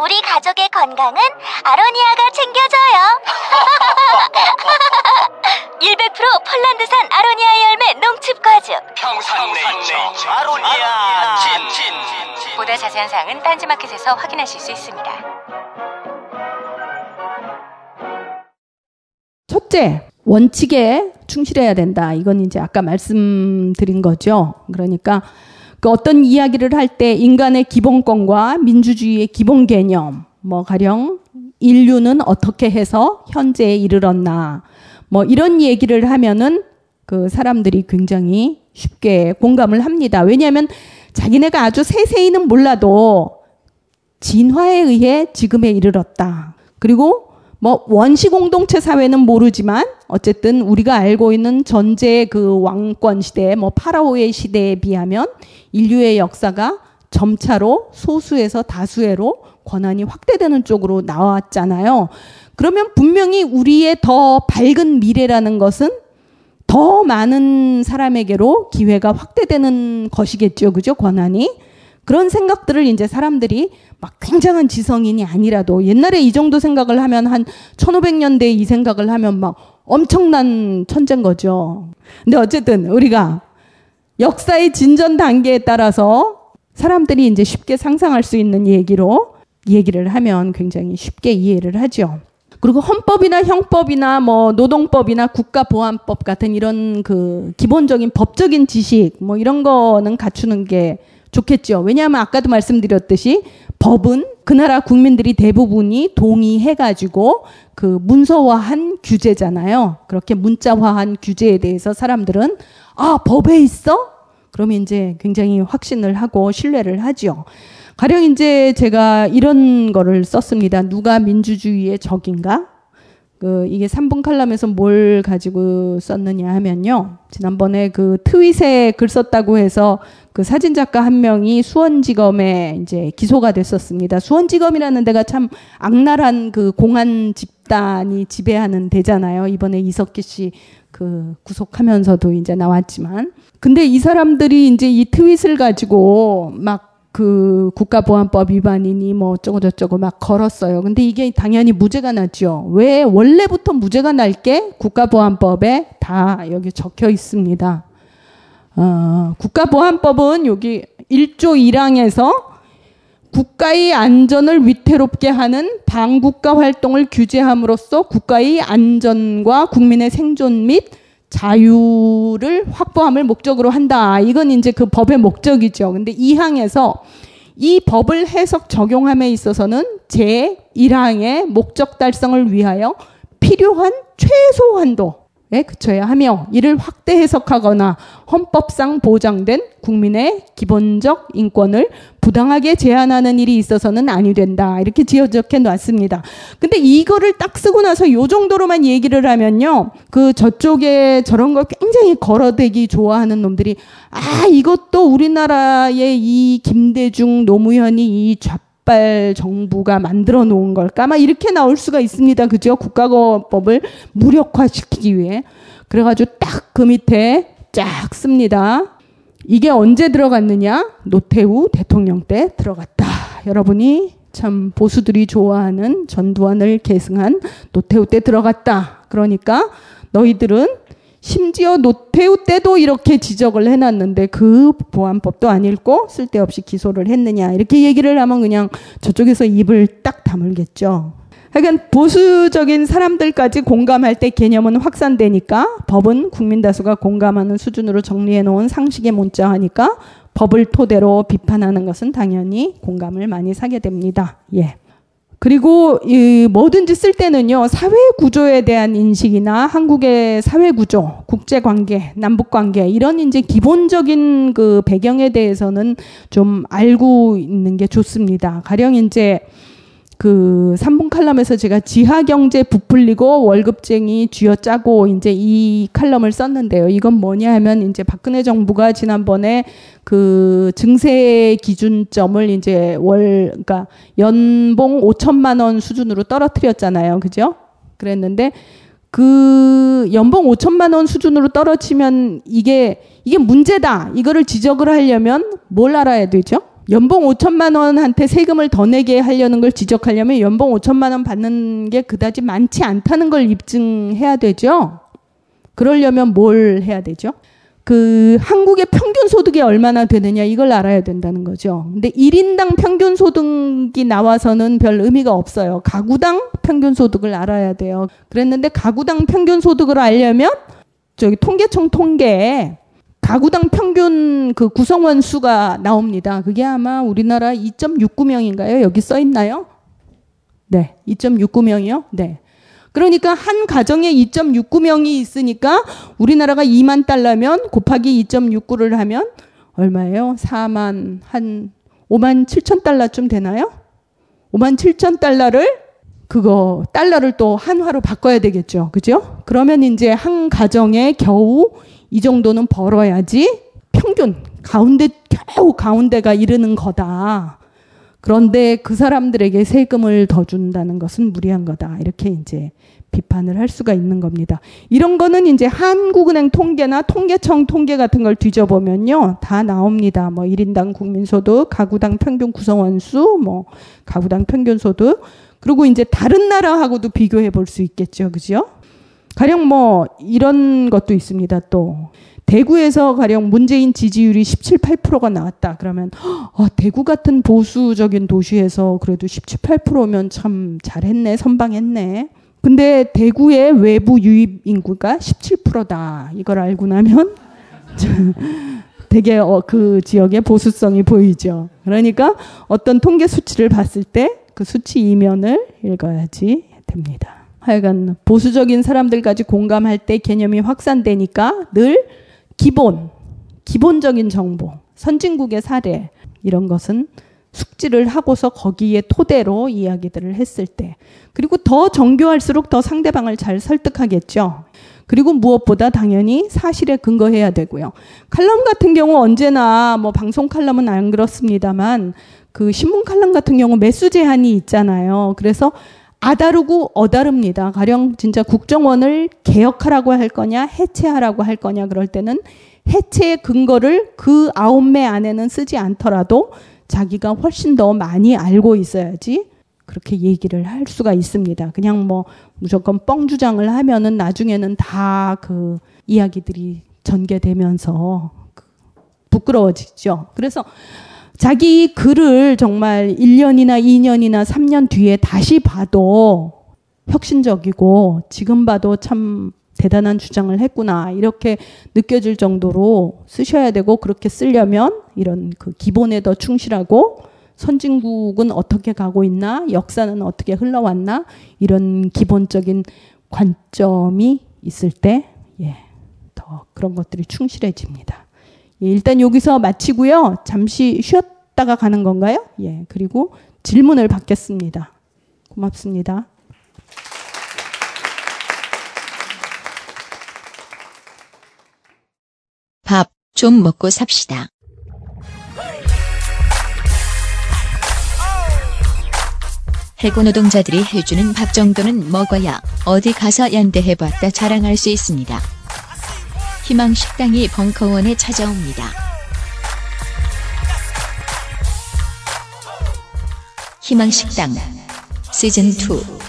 우리 가족의 건강은 아로니아가 챙겨줘요. 100% 폴란드산 아로니아 열매 농축 과즙. 평산네이처 아로니아 친 보다 자세한 사항은 딴지마켓에서 확인하실 수 있습니다. 첫째, 원칙에 충실해야 된다. 이건 이제 아까 말씀드린 거죠. 그러니까 그 어떤 이야기를 할 때 인간의 기본권과 민주주의의 기본 개념, 뭐 가령 인류는 어떻게 해서 현재에 이르렀나, 뭐 이런 얘기를 하면은 그 사람들이 굉장히 쉽게 공감을 합니다. 왜냐하면 자기네가 아주 세세히는 몰라도 진화에 의해 지금에 이르렀다. 그리고 뭐 원시 공동체 사회는 모르지만 어쨌든 우리가 알고 있는 전제 그 왕권 시대, 뭐 파라오의 시대에 비하면 인류의 역사가 점차로 소수에서 다수에로 권한이 확대되는 쪽으로 나왔잖아요. 그러면 분명히 우리의 더 밝은 미래라는 것은 더 많은 사람에게로 기회가 확대되는 것이겠죠. 그죠? 권한이. 그런 생각들을 이제 사람들이 막 굉장한 지성인이 아니라도 옛날에 이 정도 생각을 하면 한 1500년대에 이 생각을 하면 막 엄청난 천재인 거죠. 근데 어쨌든 우리가 역사의 진전 단계에 따라서 사람들이 이제 쉽게 상상할 수 있는 얘기로 얘기를 하면 굉장히 쉽게 이해를 하죠. 그리고 헌법이나 형법이나 뭐 노동법이나 국가보안법 같은 이런 그 기본적인 법적인 지식 뭐 이런 거는 갖추는 게 좋겠죠. 왜냐하면 아까도 말씀드렸듯이 법은 그 나라 국민들이 대부분이 동의해가지고 그 문서화한 규제잖아요. 그렇게 문자화한 규제에 대해서 사람들은 아, 법에 있어? 그러면 이제 굉장히 확신을 하고 신뢰를 하죠. 가령 이제 제가 이런 거를 썼습니다. 누가 민주주의의 적인가? 그 이게 3분 칼럼에서 뭘 가지고 썼느냐 하면요. 지난번에 그 트윗에 글 썼다고 해서 그 사진작가 한 명이 수원지검에 이제 기소가 됐었습니다. 수원지검이라는 데가 참 악랄한 그 공안 집단이 지배하는 데잖아요. 이번에 이석기 씨 그 구속하면서도 이제 나왔지만. 근데 이 사람들이 이제 이 트윗을 가지고 막 그 국가보안법 위반이니 뭐 어쩌고 저쩌고 막 걸었어요. 근데 이게 당연히 무죄가 났죠. 왜 원래부터 무죄가 날 게 국가보안법에 다 여기 적혀 있습니다. 어, 국가보안법은 여기 1조 1항에서 국가의 안전을 위태롭게 하는 반국가 활동을 규제함으로써 국가의 안전과 국민의 생존 및 자유를 확보함을 목적으로 한다. 이건 이제 그 법의 목적이죠. 근데 이 항에서 이 법을 해석 적용함에 있어서는 제 1항의 목적 달성을 위하여 필요한 최소 한도 에 그쳐야 하며 이를 확대 해석하거나 헌법상 보장된 국민의 기본적 인권을 부당하게 제한하는 일이 있어서는 아니 된다. 이렇게 지어적해 놨습니다. 근데 이거를 딱 쓰고 나서 요 정도로만 얘기를 하면요. 그 저쪽에 저런 걸 굉장히 걸어대기 좋아하는 놈들이 아, 이것도 우리나라의 이 김대중 노무현이 이 좌, 이빨 정부가 만들어 놓은 걸까? 막 이렇게 나올 수가 있습니다. 그죠? 국가법을 무력화시키기 위해. 그래가지고 딱 그 밑에 쫙 씁니다. 이게 언제 들어갔느냐? 노태우 대통령 때 들어갔다. 여러분이 참 보수들이 좋아하는 전두환을 계승한 노태우 때 들어갔다. 그러니까 너희들은 심지어 노태우 때도 이렇게 지적을 해놨는데 그 보안법도 안 읽고 쓸데없이 기소를 했느냐 이렇게 얘기를 하면 그냥 저쪽에서 입을 딱 다물겠죠. 하여간 보수적인 사람들까지 공감할 때 개념은 확산되니까 법은 국민 다수가 공감하는 수준으로 정리해 놓은 상식에 문자하니까 법을 토대로 비판하는 것은 당연히 공감을 많이 사게 됩니다. 예. 그리고 이 뭐든지 쓸 때는요 사회 구조에 대한 인식이나 한국의 사회 구조, 국제 관계, 남북 관계 이런 이제 기본적인 그 배경에 대해서는 좀 알고 있는 게 좋습니다. 가령 이제 그 3분 칼럼에서 제가 지하 경제 부풀리고 월급쟁이 쥐어짜고 이제 이 칼럼을 썼는데요. 이건 뭐냐 하면 이제 박근혜 정부가 지난번에 그 증세 기준점을 이제 월 그러니까 연봉 5천만 원 수준으로 떨어뜨렸잖아요. 그죠? 그랬는데 그 연봉 5천만 원 수준으로 떨어지면 이게 이게 문제다. 이거를 지적을 하려면 뭘 알아야 되죠? 연봉 5천만 원한테 세금을 더 내게 하려는 걸 지적하려면 연봉 5천만 원 받는 게 그다지 많지 않다는 걸 입증해야 되죠. 그러려면 뭘 해야 되죠? 그 한국의 평균 소득이 얼마나 되느냐 이걸 알아야 된다는 거죠. 근데 1인당 평균 소득이 나와서는 별 의미가 없어요. 가구당 평균 소득을 알아야 돼요. 그랬는데 가구당 평균 소득을 알려면 저기 통계청 통계에 가구당 평균 그 구성원 수가 나옵니다. 그게 아마 우리나라 2.69명인가요? 여기 써 있나요? 네. 2.69명이요? 네. 그러니까 한 가정에 2.69명이 있으니까 우리나라가 2만 달러면 곱하기 2.69를 하면 얼마예요? 4만 한 5만 7천 달러쯤 되나요? 5만 7천 달러를 그거 달러를 또 한화로 바꿔야 되겠죠. 그죠? 그러면 이제 한 가정에 겨우 이 정도는 벌어야지 평균 가운데 겨우 가운데가 이르는 거다. 그런데 그 사람들에게 세금을 더 준다는 것은 무리한 거다. 이렇게 이제 비판을 할 수가 있는 겁니다. 이런 거는 이제 한국은행 통계나 통계청 통계 같은 걸 뒤져보면요. 다 나옵니다. 뭐 1인당 국민소득, 가구당 평균 구성원 수, 뭐 가구당 평균 소득. 그리고 이제 다른 나라하고도 비교해 볼 수 있겠죠. 그죠? 가령 뭐 이런 것도 있습니다. 또 대구에서 가령 문재인 지지율이 17, 8%가 나왔다. 그러면 어, 대구 같은 보수적인 도시에서 그래도 17, 8%면 참 잘했네, 선방했네. 근데 대구의 외부 유입 인구가 17%다. 이걸 알고 나면 되게 어, 그 지역의 보수성이 보이죠. 그러니까 어떤 통계 수치를 봤을 때 그 수치 이면을 읽어야지 됩니다. 하여간 보수적인 사람들까지 공감할 때 개념이 확산되니까 늘 기본, 기본적인 정보, 선진국의 사례 이런 것은 숙지를 하고서 거기에 토대로 이야기들을 했을 때 그리고 더 정교할수록 더 상대방을 잘 설득하겠죠. 그리고 무엇보다 당연히 사실에 근거해야 되고요. 칼럼 같은 경우 언제나 뭐 방송 칼럼은 안 그렇습니다만 그 신문 칼럼 같은 경우 매수 제한이 있잖아요. 그래서 아다르고 어다릅니다. 가령 진짜 국정원을 개혁하라고 할 거냐, 해체하라고 할 거냐 그럴 때는 해체의 근거를 그 아홉 매 안에는 쓰지 않더라도 자기가 훨씬 더 많이 알고 있어야지 그렇게 얘기를 할 수가 있습니다. 그냥 뭐 무조건 뻥 주장을 하면은 나중에는 다 그 이야기들이 전개되면서 부끄러워지죠. 그래서 자기 글을 정말 1년이나 2년이나 3년 뒤에 다시 봐도 혁신적이고 지금 봐도 참 대단한 주장을 했구나 이렇게 느껴질 정도로 쓰셔야 되고 그렇게 쓰려면 이런 그 기본에 더 충실하고 선진국은 어떻게 가고 있나 역사는 어떻게 흘러왔나 이런 기본적인 관점이 있을 때 예, 더 그런 것들이 충실해집니다. 예, 일단 여기서 마치고요. 잠시 쉬었다가 가는 건가요? 예, 그리고 질문을 받겠습니다. 고맙습니다. 밥 좀 먹고 삽시다. 해고 노동자들이 해주는 밥 정도는 먹어야 어디 가서 연대해봤다 자랑할 수 있습니다. 희망식당이 벙커원에 찾아옵니다. 희망식당 시즌2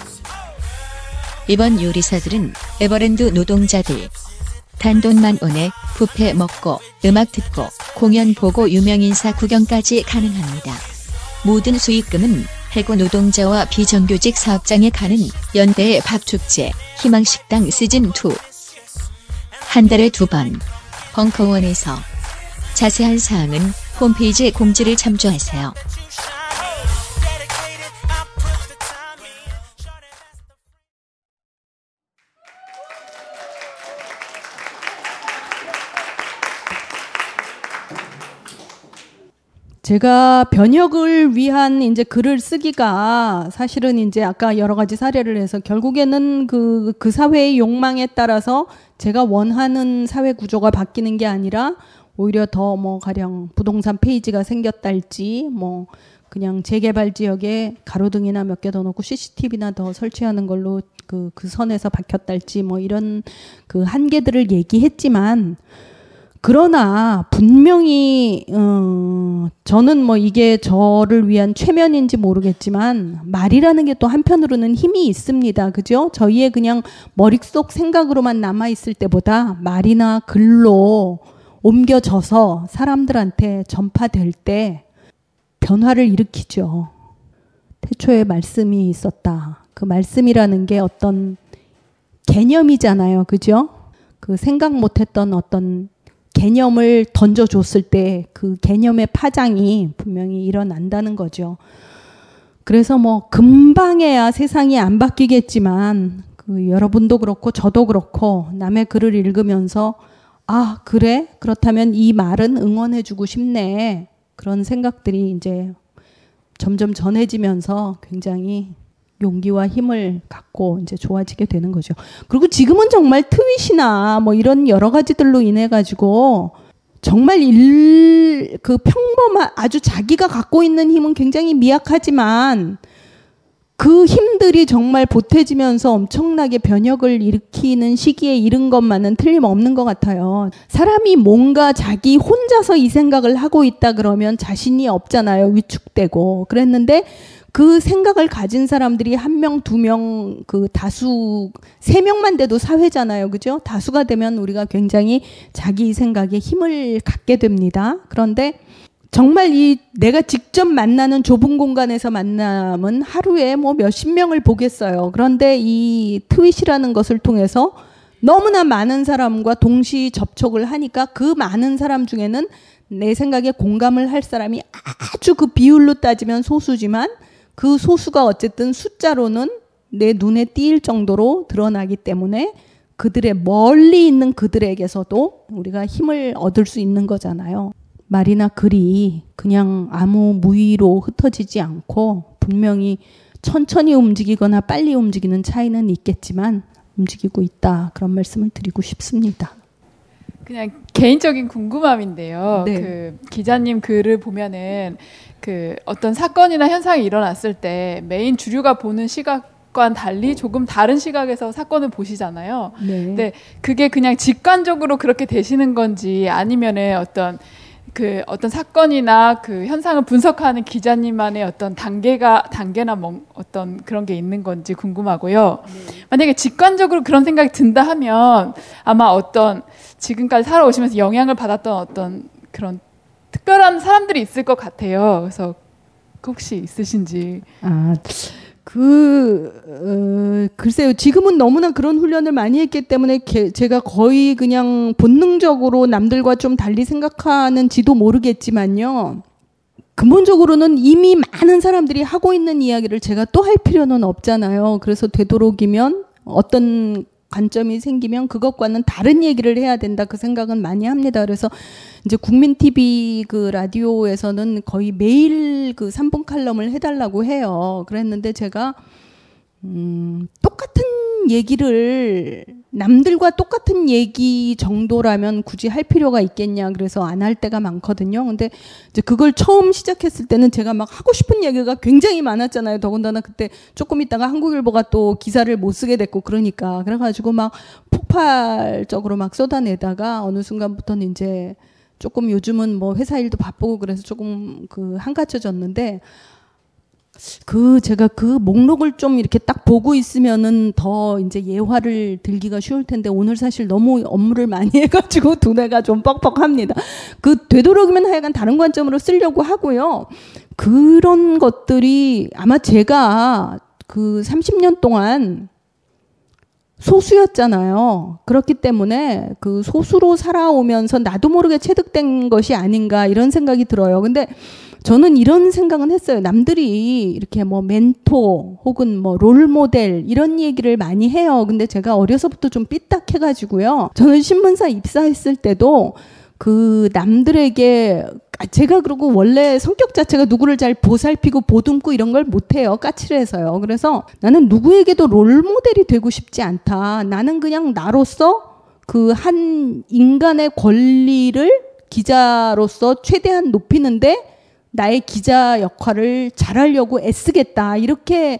이번 요리사들은 에버랜드 노동자들 단돈만 원에 뷔페 먹고 음악 듣고 공연 보고 유명인사 구경까지 가능합니다. 모든 수익금은 해고 노동자와 비정규직 사업장에 가는 연대의 밥축제 희망식당 시즌2 한 달에 두 번 벙커원에서 자세한 사항은 홈페이지 공지를 참조하세요. 제가 변혁을 위한 이제 글을 쓰기가 사실은 이제 아까 여러 가지 사례를 해서 결국에는 그, 그 사회의 욕망에 따라서 제가 원하는 사회 구조가 바뀌는 게 아니라 오히려 더 뭐 가령 부동산 페이지가 생겼달지 뭐 그냥 재개발 지역에 가로등이나 몇 개더 놓고 CCTV나 더 설치하는 걸로 그, 그 선에서 박혔달지 뭐 이런 그 한계들을 얘기했지만 그러나 분명히 어, 저는 뭐 이게 저를 위한 최면인지 모르겠지만 말이라는 게 또 한편으로는 힘이 있습니다. 그죠? 저희의 그냥 머릿속 생각으로만 남아 있을 때보다 말이나 글로 옮겨져서 사람들한테 전파될 때 변화를 일으키죠. 태초에 말씀이 있었다. 그 말씀이라는 게 어떤 개념이잖아요. 그죠? 그 생각 못했던 어떤 개념을 던져줬을 때 그 개념의 파장이 분명히 일어난다는 거죠. 그래서 뭐 금방에야 세상이 안 바뀌겠지만 그 여러분도 그렇고 저도 그렇고 남의 글을 읽으면서 아 그래 그렇다면 이 말은 응원해주고 싶네 그런 생각들이 이제 점점 전해지면서 굉장히 용기와 힘을 갖고 이제 좋아지게 되는 거죠. 그리고 지금은 정말 트윗이나 뭐 이런 여러 가지들로 인해 가지고 정말 일, 그 평범한, 아주 자기가 갖고 있는 힘은 굉장히 미약하지만 그 힘들이 정말 보태지면서 엄청나게 변혁을 일으키는 시기에 이른 것만은 틀림없는 것 같아요. 사람이 뭔가 자기 혼자서 이 생각을 하고 있다 그러면 자신이 없잖아요. 위축되고. 그랬는데 그 생각을 가진 사람들이 한 명, 두 명, 그 다수, 세 명만 돼도 사회잖아요. 그죠? 다수가 되면 우리가 굉장히 자기 생각에 힘을 갖게 됩니다. 그런데 정말 이 내가 직접 만나는 좁은 공간에서 만남은 하루에 뭐 몇십 명을 보겠어요. 그런데 이 트윗이라는 것을 통해서 너무나 많은 사람과 동시 접촉을 하니까 그 많은 사람 중에는 내 생각에 공감을 할 사람이 아주 그 비율로 따지면 소수지만 그 소수가 어쨌든 숫자로는 내 눈에 띄일 정도로 드러나기 때문에 그들의 멀리 있는 그들에게서도 우리가 힘을 얻을 수 있는 거잖아요. 말이나 글이 그냥 아무 무의로 흩어지지 않고 분명히 천천히 움직이거나 빨리 움직이는 차이는 있겠지만 움직이고 있다. 그런 말씀을 드리고 싶습니다. 그냥 개인적인 궁금함인데요. 네. 그 기자님 글을 보면은 그 어떤 사건이나 현상이 일어났을 때 메인 주류가 보는 시각과는 달리 조금 다른 시각에서 사건을 보시잖아요. 네. 근데 그게 그냥 직관적으로 그렇게 되시는 건지 아니면은 어떤 그 어떤 사건이나 그 현상을 분석하는 기자님만의 어떤 단계가 단계나 뭐 어떤 그런 게 있는 건지 궁금하고요. 만약에 직관적으로 그런 생각이 든다 하면 아마 어떤 지금까지 살아오시면서 영향을 받았던 어떤 그런 특별한 사람들이 있을 것 같아요. 그래서 혹시 있으신지. 아, 그, 어, 글쎄요. 지금은 너무나 그런 훈련을 많이 했기 때문에 게, 제가 거의 그냥 본능적으로 남들과 좀 달리 생각하는지도 모르겠지만요. 근본적으로는 이미 많은 사람들이 하고 있는 이야기를 제가 또 할 필요는 없잖아요. 그래서 되도록이면 어떤 관점이 생기면 그것과는 다른 얘기를 해야 된다 그 생각은 많이 합니다. 그래서 이제 국민 TV 그 라디오에서는 거의 매일 그 3분 칼럼을 해달라고 해요. 그랬는데 제가 음, 똑같은 얘기를 남들과 똑같은 얘기 정도라면 굳이 할 필요가 있겠냐 그래서 안 할 때가 많거든요. 근데 이제 그걸 처음 시작했을 때는 제가 막 하고 싶은 얘기가 굉장히 많았잖아요. 더군다나 그때 조금 있다가 한국일보가 또 기사를 못 쓰게 됐고 그러니까 그래가지고 막 폭발적으로 막 쏟아내다가 어느 순간부터는 이제 조금 요즘은 뭐 회사 일도 바쁘고 그래서 조금 그 한가쳐졌는데 그 제가 그 목록을 좀 이렇게 딱 보고 있으면은 더 이제 예화를 들기가 쉬울 텐데 오늘 사실 너무 업무를 많이 해가지고 두뇌가 좀 뻑뻑합니다. 그 되도록이면 하여간 다른 관점으로 쓰려고 하고요. 그런 것들이 아마 제가 그 30년 동안 소수였잖아요. 그렇기 때문에 그 소수로 살아오면서 나도 모르게 체득된 것이 아닌가 이런 생각이 들어요. 근데 저는 이런 생각은 했어요. 남들이 이렇게 뭐 멘토 혹은 뭐 롤 모델 이런 얘기를 많이 해요. 근데 제가 어려서부터 좀 삐딱해가지고요. 저는 신문사 입사했을 때도 그 남들에게 제가 그러고 원래 성격 자체가 누구를 잘 보살피고 보듬고 이런 걸 못해요. 까칠해서요. 그래서 나는 누구에게도 롤 모델이 되고 싶지 않다. 나는 그냥 나로서 그 한 인간의 권리를 기자로서 최대한 높이는데 나의 기자 역할을 잘하려고 애쓰겠다. 이렇게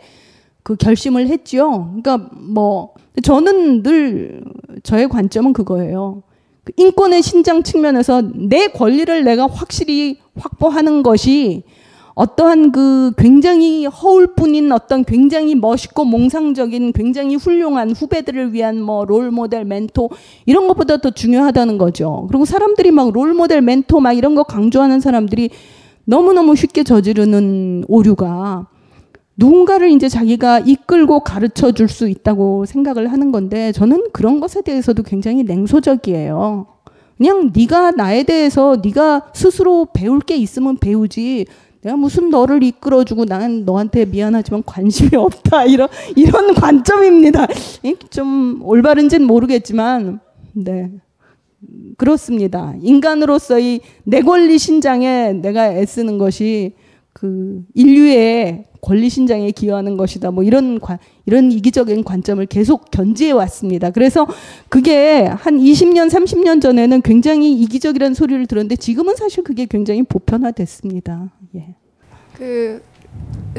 그 결심을 했죠. 그러니까 뭐 저는 늘 저의 관점은 그거예요. 그 인권의 신장 측면에서 내 권리를 내가 확실히 확보하는 것이 어떠한 그 굉장히 허울 뿐인 어떤 굉장히 멋있고 몽상적인 굉장히 훌륭한 후배들을 위한 뭐 롤모델 멘토 이런 것보다 더 중요하다는 거죠. 그리고 사람들이 막 롤모델 멘토 막 이런 거 강조하는 사람들이 너무너무 쉽게 저지르는 오류가 누군가를 이제 자기가 이끌고 가르쳐 줄 수 있다고 생각을 하는 건데 저는 그런 것에 대해서도 굉장히 냉소적이에요. 그냥 네가 나에 대해서 네가 스스로 배울 게 있으면 배우지. 내가 무슨 너를 이끌어주고 나는 너한테 미안하지만 관심이 없다 이런 이런 관점입니다. 좀 올바른지는 모르겠지만 네 그렇습니다. 인간으로서의 내 권리 신장에 내가 애쓰는 것이 그 인류의 권리 신장에 기여하는 것이다. 뭐 이런 관, 이런 이기적인 관점을 계속 견지해 왔습니다. 그래서 그게 한 20년, 30년 전에는 굉장히 이기적이라는 소리를 들었는데 지금은 사실 그게 굉장히 보편화됐습니다. 예. 그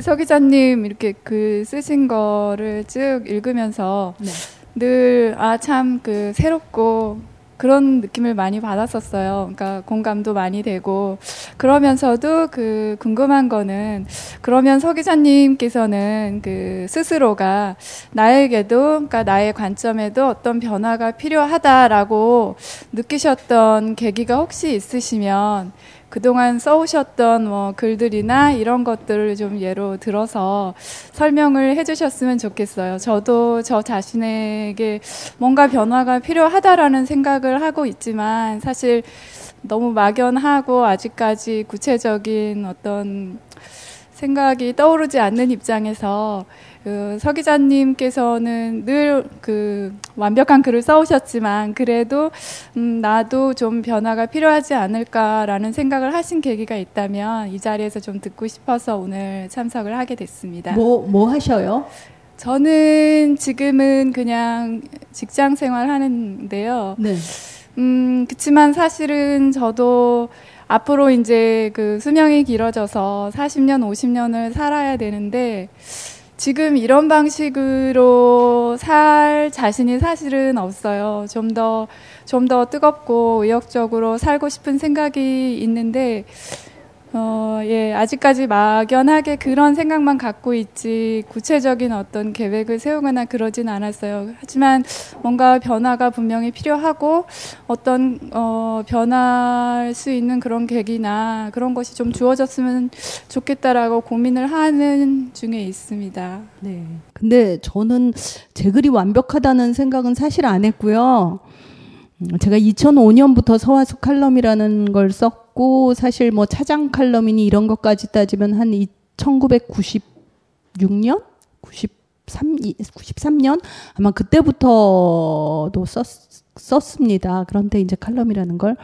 서 기자님 이렇게 글 쓰신 거를 쭉 읽으면서 네. 늘아 참 그 새롭고 그런 느낌을 많이 받았었어요. 그러니까 공감도 많이 되고 그러면서도 그 궁금한 거는 그러면 서 기자님께서는 그 스스로가 나에게도 그러니까 나의 관점에도 어떤 변화가 필요하다라고 느끼셨던 계기가 혹시 있으시면 그동안 써오셨던 뭐 글들이나 이런 것들을 좀 예로 들어서 설명을 해주셨으면 좋겠어요. 저도 저 자신에게 뭔가 변화가 필요하다라는 생각을 하고 있지만 사실 너무 막연하고 아직까지 구체적인 어떤 생각이 떠오르지 않는 입장에서 그 서 기자님께서는 늘 그 완벽한 글을 써오셨지만 그래도 음, 나도 좀 변화가 필요하지 않을까라는 생각을 하신 계기가 있다면 이 자리에서 좀 듣고 싶어서 오늘 참석을 하게 됐습니다. 뭐, 뭐 하셔요? 저는 지금은 그냥 직장 생활 하는데요. 네. 음, 그치만 사실은 저도 앞으로 이제 그 수명이 길어져서 40년, 50년을 살아야 되는데 지금 이런 방식으로 살 자신이 사실은 없어요. 좀 더, 좀 더 뜨겁고 의욕적으로 살고 싶은 생각이 있는데, 어, 예, 아직까지 막연하게 그런 생각만 갖고 있지 구체적인 어떤 계획을 세우거나 그러진 않았어요. 하지만 뭔가 변화가 분명히 필요하고 어떤 어, 변할 수 있는 그런 계기나 그런 것이 좀 주어졌으면 좋겠다라고 고민을 하는 중에 있습니다. 네. 근데 저는 제 글이 완벽하다는 생각은 사실 안 했고요. 음, 제가 2005년부터 서화수 칼럼이라는 걸 썼고 사실 뭐 차장 칼럼이니 이런 것까지 따지면 한 1996년, 93, 93년 아마 그때부터도 썼, 썼습니다. 그런데 이제 칼럼이라는 걸.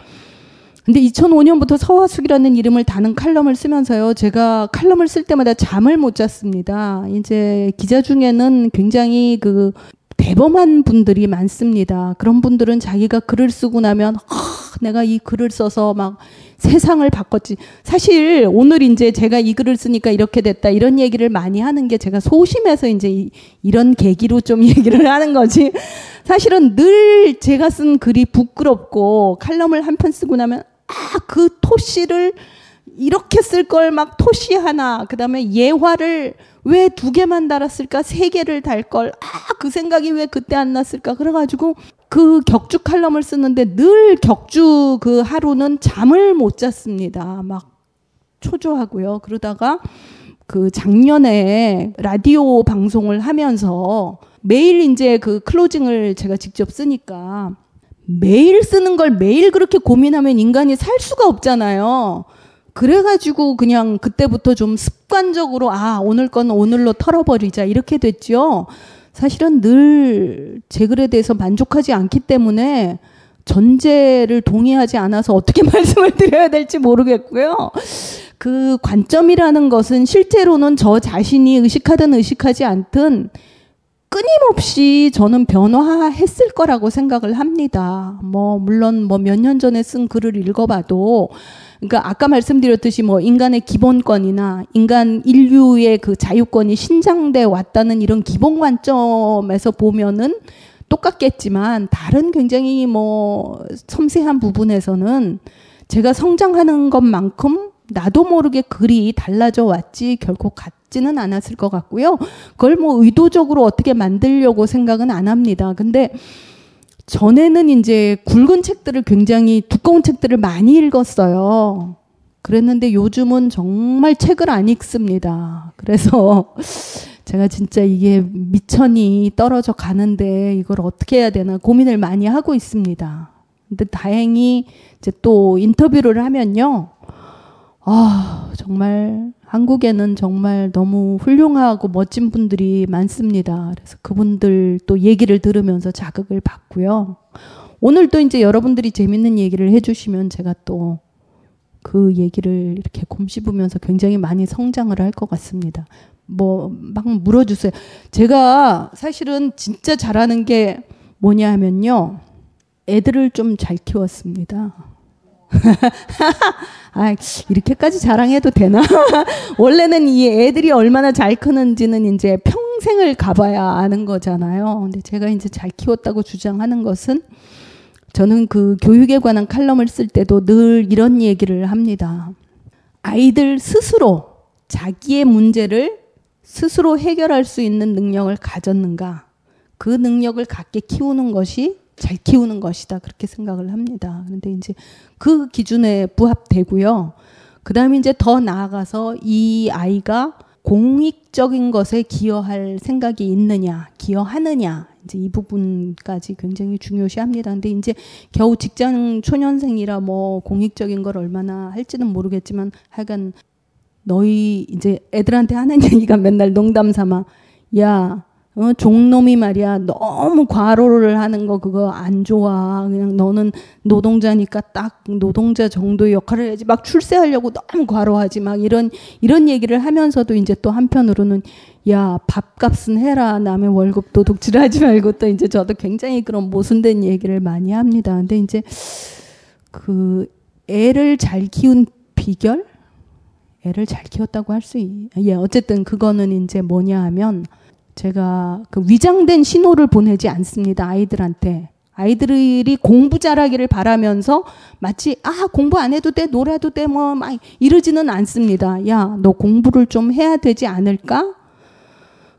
근데 2005년부터 서화숙이라는 이름을 다는 칼럼을 쓰면서요. 제가 칼럼을 쓸 때마다 잠을 못 잤습니다. 이제 기자 중에는 굉장히 그 대범한 분들이 많습니다. 그런 분들은 자기가 글을 쓰고 나면 아, 내가 이 글을 써서 막 세상을 바꿨지. 사실 오늘 이제 제가 이 글을 쓰니까 이렇게 됐다 이런 얘기를 많이 하는 게 제가 소심해서 이제 이, 이런 계기로 좀 얘기를 하는 거지. 사실은 늘 제가 쓴 글이 부끄럽고 칼럼을 한 편 쓰고 나면 아 그 토시를 이렇게 쓸 걸 막 토시 하나 그 다음에 예화를 왜 두 개만 달았을까? 세 개를 달 걸? 아 그 생각이 왜 그때 안 났을까? 그래가지고 그 격주 칼럼을 쓰는데 늘 격주 그 하루는 잠을 못 잤습니다. 막 초조하고요. 그러다가 그 작년에 라디오 방송을 하면서 매일 이제 그 클로징을 제가 직접 쓰니까 매일 쓰는 걸 매일 그렇게 고민하면 인간이 살 수가 없잖아요. 그래가지고 그냥 그때부터 좀 습관적으로 아 오늘 건 오늘로 털어버리자 이렇게 됐죠. 사실은 늘 제 글에 대해서 만족하지 않기 때문에 전제를 동의하지 않아서 어떻게 말씀을 드려야 될지 모르겠고요. 그 관점이라는 것은 실제로는 저 자신이 의식하든 의식하지 않든 끊임없이 저는 변화했을 거라고 생각을 합니다. 뭐, 물론 뭐 몇 년 전에 쓴 글을 읽어봐도, 그러니까 아까 말씀드렸듯이 뭐 인간의 기본권이나 인간 인류의 그 자유권이 신장돼 왔다는 이런 기본 관점에서 보면은 똑같겠지만 다른 굉장히 뭐 섬세한 부분에서는 제가 성장하는 것만큼 나도 모르게 글이 달라져 왔지 결코 같지는 않았을 것 같고요. 그걸 뭐 의도적으로 어떻게 만들려고 생각은 안 합니다. 근데 전에는 이제 굵은 책들을 굉장히 두꺼운 책들을 많이 읽었어요. 그랬는데 요즘은 정말 책을 안 읽습니다. 그래서 제가 진짜 이게 미천이 떨어져 가는데 이걸 어떻게 해야 되나 고민을 많이 하고 있습니다. 근데 다행히 이제 또 인터뷰를 하면요. 아, 정말 한국에는 정말 너무 훌륭하고 멋진 분들이 많습니다. 그래서 그분들 또 얘기를 들으면서 자극을 받고요. 오늘 또 이제 여러분들이 재밌는 얘기를 해주시면 제가 또 그 얘기를 이렇게 곰씹으면서 굉장히 많이 성장을 할 것 같습니다. 뭐, 막 물어주세요. 제가 사실은 진짜 잘하는 게 뭐냐 하면요. 애들을 좀 잘 키웠습니다. 아, 이렇게까지 자랑해도 되나? 원래는 이 애들이 얼마나 잘 크는지는 이제 평생을 가봐야 아는 거잖아요. 근데 제가 이제 잘 키웠다고 주장하는 것은 저는 그 교육에 관한 칼럼을 쓸 때도 늘 이런 얘기를 합니다. 아이들 스스로 자기의 문제를 스스로 해결할 수 있는 능력을 가졌는가? 그 능력을 갖게 키우는 것이 잘 키우는 것이다. 그렇게 생각을 합니다. 그런데 이제 그 기준에 부합되고요. 그 다음에 이제 더 나아가서 이 아이가 공익적인 것에 기여할 생각이 있느냐, 기여하느냐, 이제 이 부분까지 굉장히 중요시합니다. 근데 이제 겨우 직장 초년생이라 뭐 공익적인 걸 얼마나 할지는 모르겠지만 하여간 너희 이제 애들한테 하는 얘기가 맨날 농담 삼아 야 어, 종놈이 말이야. 너무 과로를 하는 거 그거 안 좋아. 그냥 너는 노동자니까 딱 노동자 정도의 역할을 해야지. 막 출세하려고 너무 과로하지. 막 이런 이런 얘기를 하면서도 이제 또 한편으로는 야 밥값은 해라. 남의 월급도 독질하지 말고 또 이제 저도 굉장히 그런 모순된 얘기를 많이 합니다. 근데 이제 그 애를 잘 키운 비결? 애를 잘 키웠다고 할 수 있. 예, 어쨌든 그거는 이제 뭐냐 하면 제가 그 위장된 신호를 보내지 않습니다. 아이들한테. 아이들이 공부 잘하기를 바라면서 마치 아 공부 안 해도 돼 놀아도 돼뭐 막 이러지는 않습니다. 야 너 공부를 좀 해야 되지 않을까?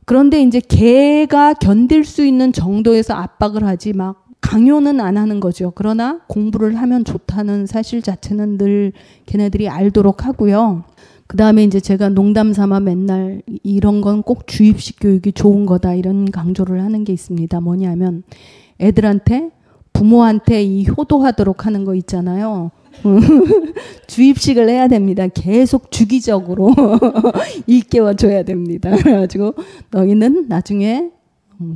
그런데 이제 걔가 견딜 수 있는 정도에서 압박을 하지 막 강요는 안 하는 거죠. 그러나 공부를 하면 좋다는 사실 자체는 늘 걔네들이 알도록 하고요. 그 다음에 이제 제가 농담 삼아 맨날 이런 건 꼭 주입식 교육이 좋은 거다 이런 강조를 하는 게 있습니다. 뭐냐면 애들한테 부모한테 이 효도하도록 하는 거 있잖아요. 주입식을 해야 됩니다. 계속 주기적으로 일깨워 줘야 됩니다. 그래가지고 너희는 나중에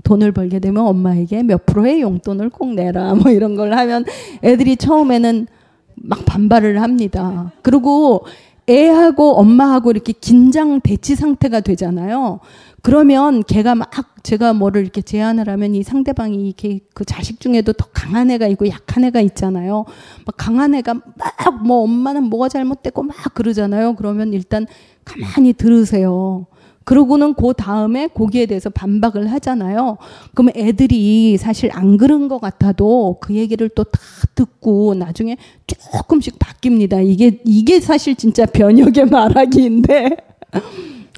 돈을 벌게 되면 엄마에게 몇 프로의 용돈을 꼭 내라. 뭐 이런 걸 하면 애들이 처음에는 막 반발을 합니다. 그리고 애하고 엄마하고 이렇게 긴장 대치 상태가 되잖아요. 그러면 걔가 막 제가 뭐를 이렇게 제안을 하면 이 상대방이 이렇게 그 자식 중에도 더 강한 애가 있고 약한 애가 있잖아요. 막 강한 애가 막 뭐 엄마는 뭐가 잘못됐고 막 그러잖아요. 그러면 일단 가만히 들으세요. 그러고는 그 다음에 거기에 대해서 반박을 하잖아요. 그러면 애들이 사실 안 그런 것 같아도 그 얘기를 또 다 듣고 나중에 조금씩 바뀝니다. 이게, 이게 사실 진짜 변혁의 말하기인데.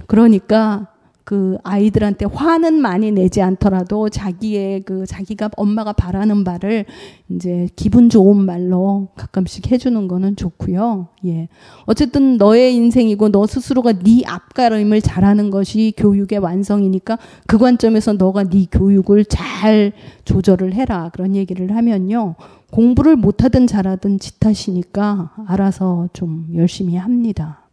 그러니까 그 아이들한테 화는 많이 내지 않더라도 자기의 그 자기가 엄마가 바라는 바를 이제 기분 좋은 말로 가끔씩 해주는 거는 좋고요. 예. 어쨌든 너의 인생이고 너 스스로가 네 앞가림을 잘하는 것이 교육의 완성이니까 그 관점에서 너가 네 교육을 잘 조절을 해라 그런 얘기를 하면요. 공부를 못하든 잘하든 지 탓이니까 알아서 좀 열심히 합니다.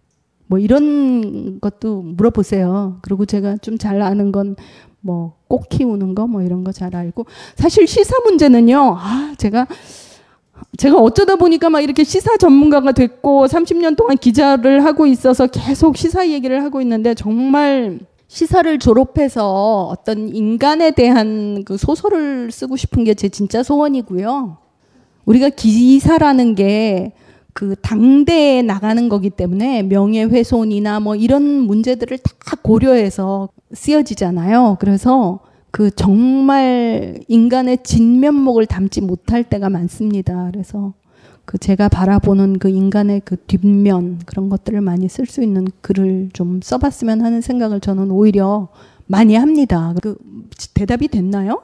뭐 이런 것도 물어보세요. 그리고 제가 좀 잘 아는 건 뭐 꽃 키우는 거 뭐 이런 거 잘 알고 사실 시사 문제는요. 아, 제가 제가 어쩌다 보니까 막 이렇게 시사 전문가가 됐고 30년 동안 기자를 하고 있어서 계속 시사 얘기를 하고 있는데 정말 시사를 졸업해서 어떤 인간에 대한 그 소설을 쓰고 싶은 게 제 진짜 소원이고요. 우리가 기사라는 게 그 당대에 나가는 거기 때문에 명예훼손이나 뭐 이런 문제들을 다 고려해서 쓰여지잖아요. 그래서 그 정말 인간의 진면목을 담지 못할 때가 많습니다. 그래서 그 제가 바라보는 그 인간의 그 뒷면 그런 것들을 많이 쓸 수 있는 글을 좀 써봤으면 하는 생각을 저는 오히려 많이 합니다. 그 대답이 됐나요?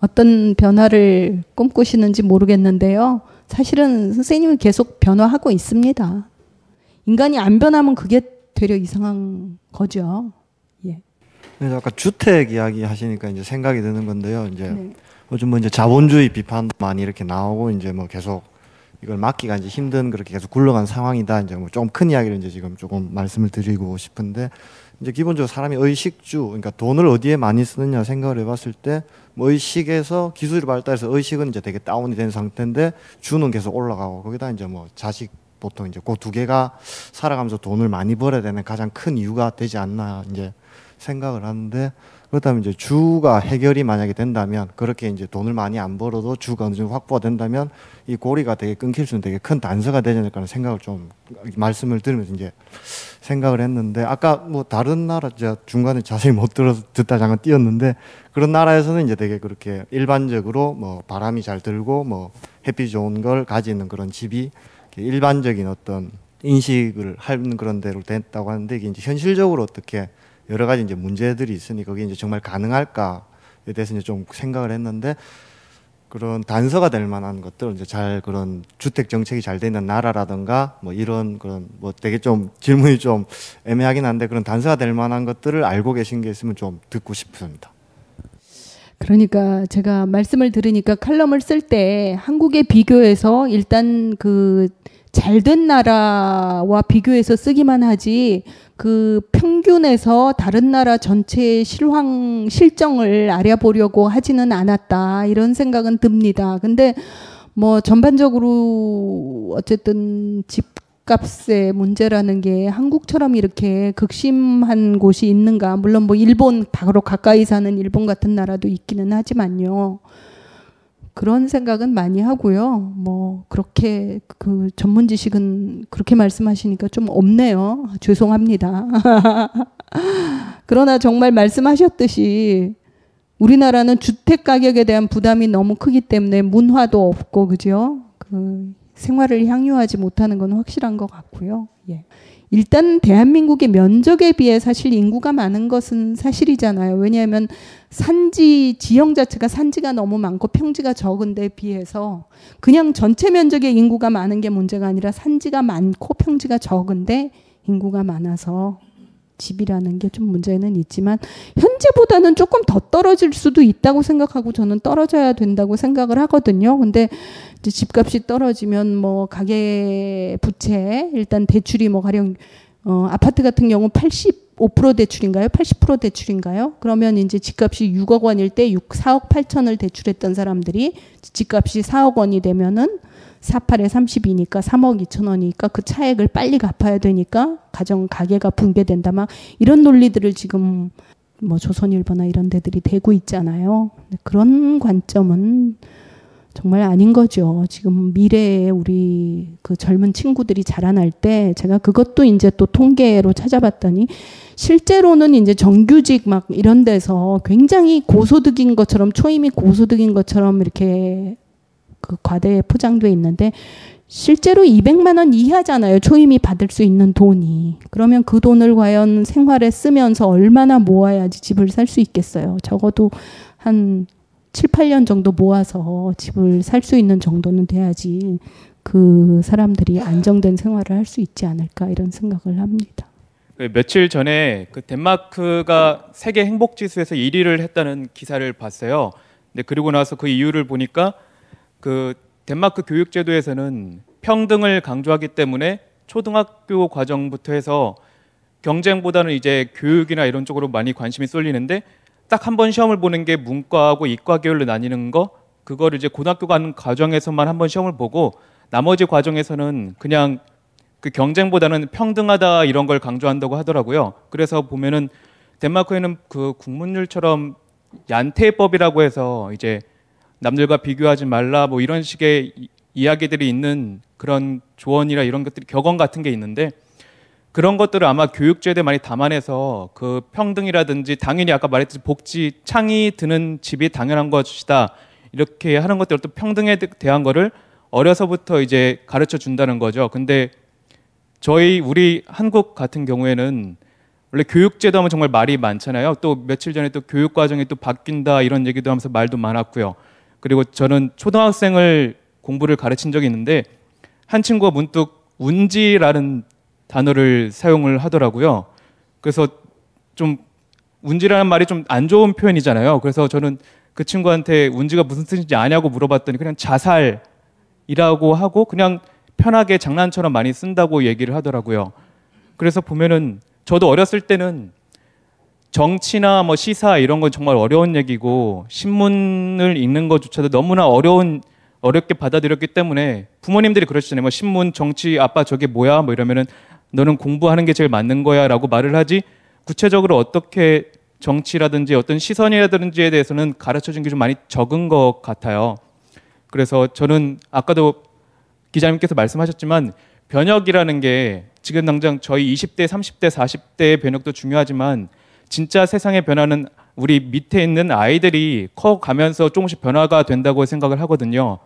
어떤 변화를 꿈꾸시는지 모르겠는데요. 사실은 선생님은 계속 변화하고 있습니다. 인간이 안 변하면 그게 되려 이상한 거죠. 예. 네, 아까 주택 이야기 하시니까 이제 생각이 드는 건데요. 이제 네. 요즘 뭐 이제 자본주의 비판도 많이 이렇게 나오고 이제 뭐 계속 이걸 막기가 이제 힘든 그렇게 계속 굴러간 상황이다. 이제 뭐 좀 큰 이야기를 이제 지금 조금 말씀을 드리고 싶은데 이제 기본적으로 사람이 의식주, 그러니까 돈을 어디에 많이 쓰느냐 생각을 해봤을 때 뭐 의식에서 기술이 발달해서 의식은 이제 되게 다운이 된 상태인데 주는 계속 올라가고 거기다 이제 뭐 자식 보통 이제 그 두 개가 살아가면서 돈을 많이 벌어야 되는 가장 큰 이유가 되지 않나 이제 생각을 하는데 그렇다면 이제 주가 해결이 만약에 된다면 그렇게 이제 돈을 많이 안 벌어도 주가 어느 정도 확보가 된다면 이 고리가 되게 끊길 수 있는 되게 큰 단서가 되지 않을까 하는 생각을 좀 말씀을 들으면서 이제 생각을 했는데 아까 뭐 다른 나라 제가 중간에 자세히 못 들어서 듣다 잠깐 띄었는데 그런 나라에서는 이제 되게 그렇게 일반적으로 뭐 바람이 잘 들고 뭐 햇빛 좋은 걸 가지는 그런 집이 일반적인 어떤 인식을 하는 그런 대로 됐다고 하는데 이게 이제 현실적으로 어떻게 여러 가지 이제 문제들이 있으니 그게 이제 정말 가능할까에 대해서 이제 좀 생각을 했는데 그런 단서가 될 만한 것들 이제 잘 그런 주택 정책이 잘 되는 나라라든가 뭐 이런 그런 뭐 되게 좀 질문이 좀 애매하긴 한데 그런 단서가 될 만한 것들을 알고 계신 게 있으면 좀 듣고 싶습니다. 그러니까 제가 말씀을 들으니까 칼럼을 쓸 때 한국에 비교해서 일단 그 잘된 나라와 비교해서 쓰기만 하지 그 평균에서 다른 나라 전체의 실황 실정을 알아보려고 하지는 않았다 이런 생각은 듭니다. 근데 뭐 전반적으로 어쨌든 집값의 문제라는 게 한국처럼 이렇게 극심한 곳이 있는가 물론 뭐 일본 바로 가까이 사는 일본 같은 나라도 있기는 하지만요. 그런 생각은 많이 하고요. 뭐 그렇게 그 전문 지식은 그렇게 말씀하시니까 좀 없네요. 죄송합니다. 그러나 정말 말씀하셨듯이 우리나라는 주택 가격에 대한 부담이 너무 크기 때문에 문화도 없고 그죠? 그 생활을 향유하지 못하는 건 확실한 것 같고요. 예. 일단 대한민국의 면적에 비해 사실 인구가 많은 것은 사실이잖아요. 왜냐하면 산지 지형 자체가 산지가 너무 많고 평지가 적은 데 비해서 그냥 전체 면적의 인구가 많은 게 문제가 아니라 산지가 많고 평지가 적은데 인구가 많아서 집이라는 게 좀 문제는 있지만 현재보다는 조금 더 떨어질 수도 있다고 생각하고 저는 떨어져야 된다고 생각을 하거든요. 근데 이제 집값이 떨어지면 뭐 가계 부채 일단 대출이 뭐 가령 어 아파트 같은 경우 80 95% 대출인가요? 80% 대출인가요? 그러면 이제 집값이 6억 원일 때 6, 4억 8천을 대출했던 사람들이 집값이 4억 원이 되면은 48에 32니까 3억 2천 원이니까 그 차액을 빨리 갚아야 되니까 가정 가계가 붕괴된다 막 이런 논리들을 지금 뭐 조선일보나 이런 데들이 대고 있잖아요. 그런 관점은 정말 아닌 거죠. 지금 미래에 우리 그 젊은 친구들이 자라날 때 제가 그것도 이제 또 통계로 찾아봤더니 실제로는 이제 정규직 막 이런 데서 굉장히 고소득인 것처럼 초임이 고소득인 것처럼 이렇게 그 과대에 포장돼 있는데 실제로 200만 원 이하잖아요. 초임이 받을 수 있는 돈이. 그러면 그 돈을 과연 생활에 쓰면서 얼마나 모아야지 집을 살 수 있겠어요. 적어도 한 7, 8년 정도 모아서 집을 살 수 있는 정도는 돼야지 그 사람들이 안정된 생활을 할 수 있지 않을까 이런 생각을 합니다. 그 며칠 전에 그 덴마크가 세계 행복 지수에서 1위를 했다는 기사를 봤어요. 근데 그리고 나서 그 이유를 보니까 그 덴마크 교육 제도에서는 평등을 강조하기 때문에 초등학교 과정부터 해서 경쟁보다는 이제 교육이나 이런 쪽으로 많이 관심이 쏠리는데 딱 한 번 시험을 보는 게 문과하고 이과 계열로 나뉘는 거 그거를 이제 고등학교 가는 과정에서만 한 번 시험을 보고 나머지 과정에서는 그냥 그 경쟁보다는 평등하다 이런 걸 강조한다고 하더라고요. 그래서 보면은 덴마크에는 그 국문율처럼 얀테법이라고 해서 이제 남들과 비교하지 말라 뭐 이런 식의 이, 이야기들이 있는 그런 조언이나 이런 것들이 격언 같은 게 있는데 그런 것들을 아마 교육제도에 많이 담아내서 그 평등이라든지 당연히 아까 말했듯이 복지 창이 드는 집이 당연한 것이다 이렇게 하는 것들 또 평등에 대한 거를 어려서부터 이제 가르쳐 준다는 거죠. 근데 저희 우리 한국 같은 경우에는 원래 교육제도 하면 정말 말이 많잖아요. 또 며칠 전에 또 교육 과정이 또 바뀐다 이런 얘기도 하면서 말도 많았고요. 그리고 저는 초등학생을 공부를 가르친 적이 있는데 한 친구가 문득 운지라는 단어를 사용을 하더라고요. 그래서 좀 운지라는 말이 좀 안 좋은 표현이잖아요. 그래서 저는 그 친구한테 운지가 무슨 뜻인지 아냐고 물어봤더니 그냥 자살이라고 하고 그냥 편하게 장난처럼 많이 쓴다고 얘기를 하더라고요. 그래서 보면은 저도 어렸을 때는 정치나 뭐 시사 이런 건 정말 어려운 얘기고 신문을 읽는 것조차도 너무나 어려운 어렵게 받아들였기 때문에 부모님들이 그러시잖아요. 뭐 신문, 정치, 아빠 저게 뭐야? 뭐 이러면은 너는 공부하는 게 제일 맞는 거야라고 말을 하지 구체적으로 어떻게 정치라든지 어떤 시선이라든지에 대해서는 가르쳐 준 게 좀 많이 적은 것 같아요. 그래서 저는 아까도 기자님께서 말씀하셨지만 변혁이라는 게 지금 당장 저희 20대, 30대, 40대의 변혁도 중요하지만 진짜 세상의 변화는 우리 밑에 있는 아이들이 커가면서 조금씩 변화가 된다고 생각을 하거든요.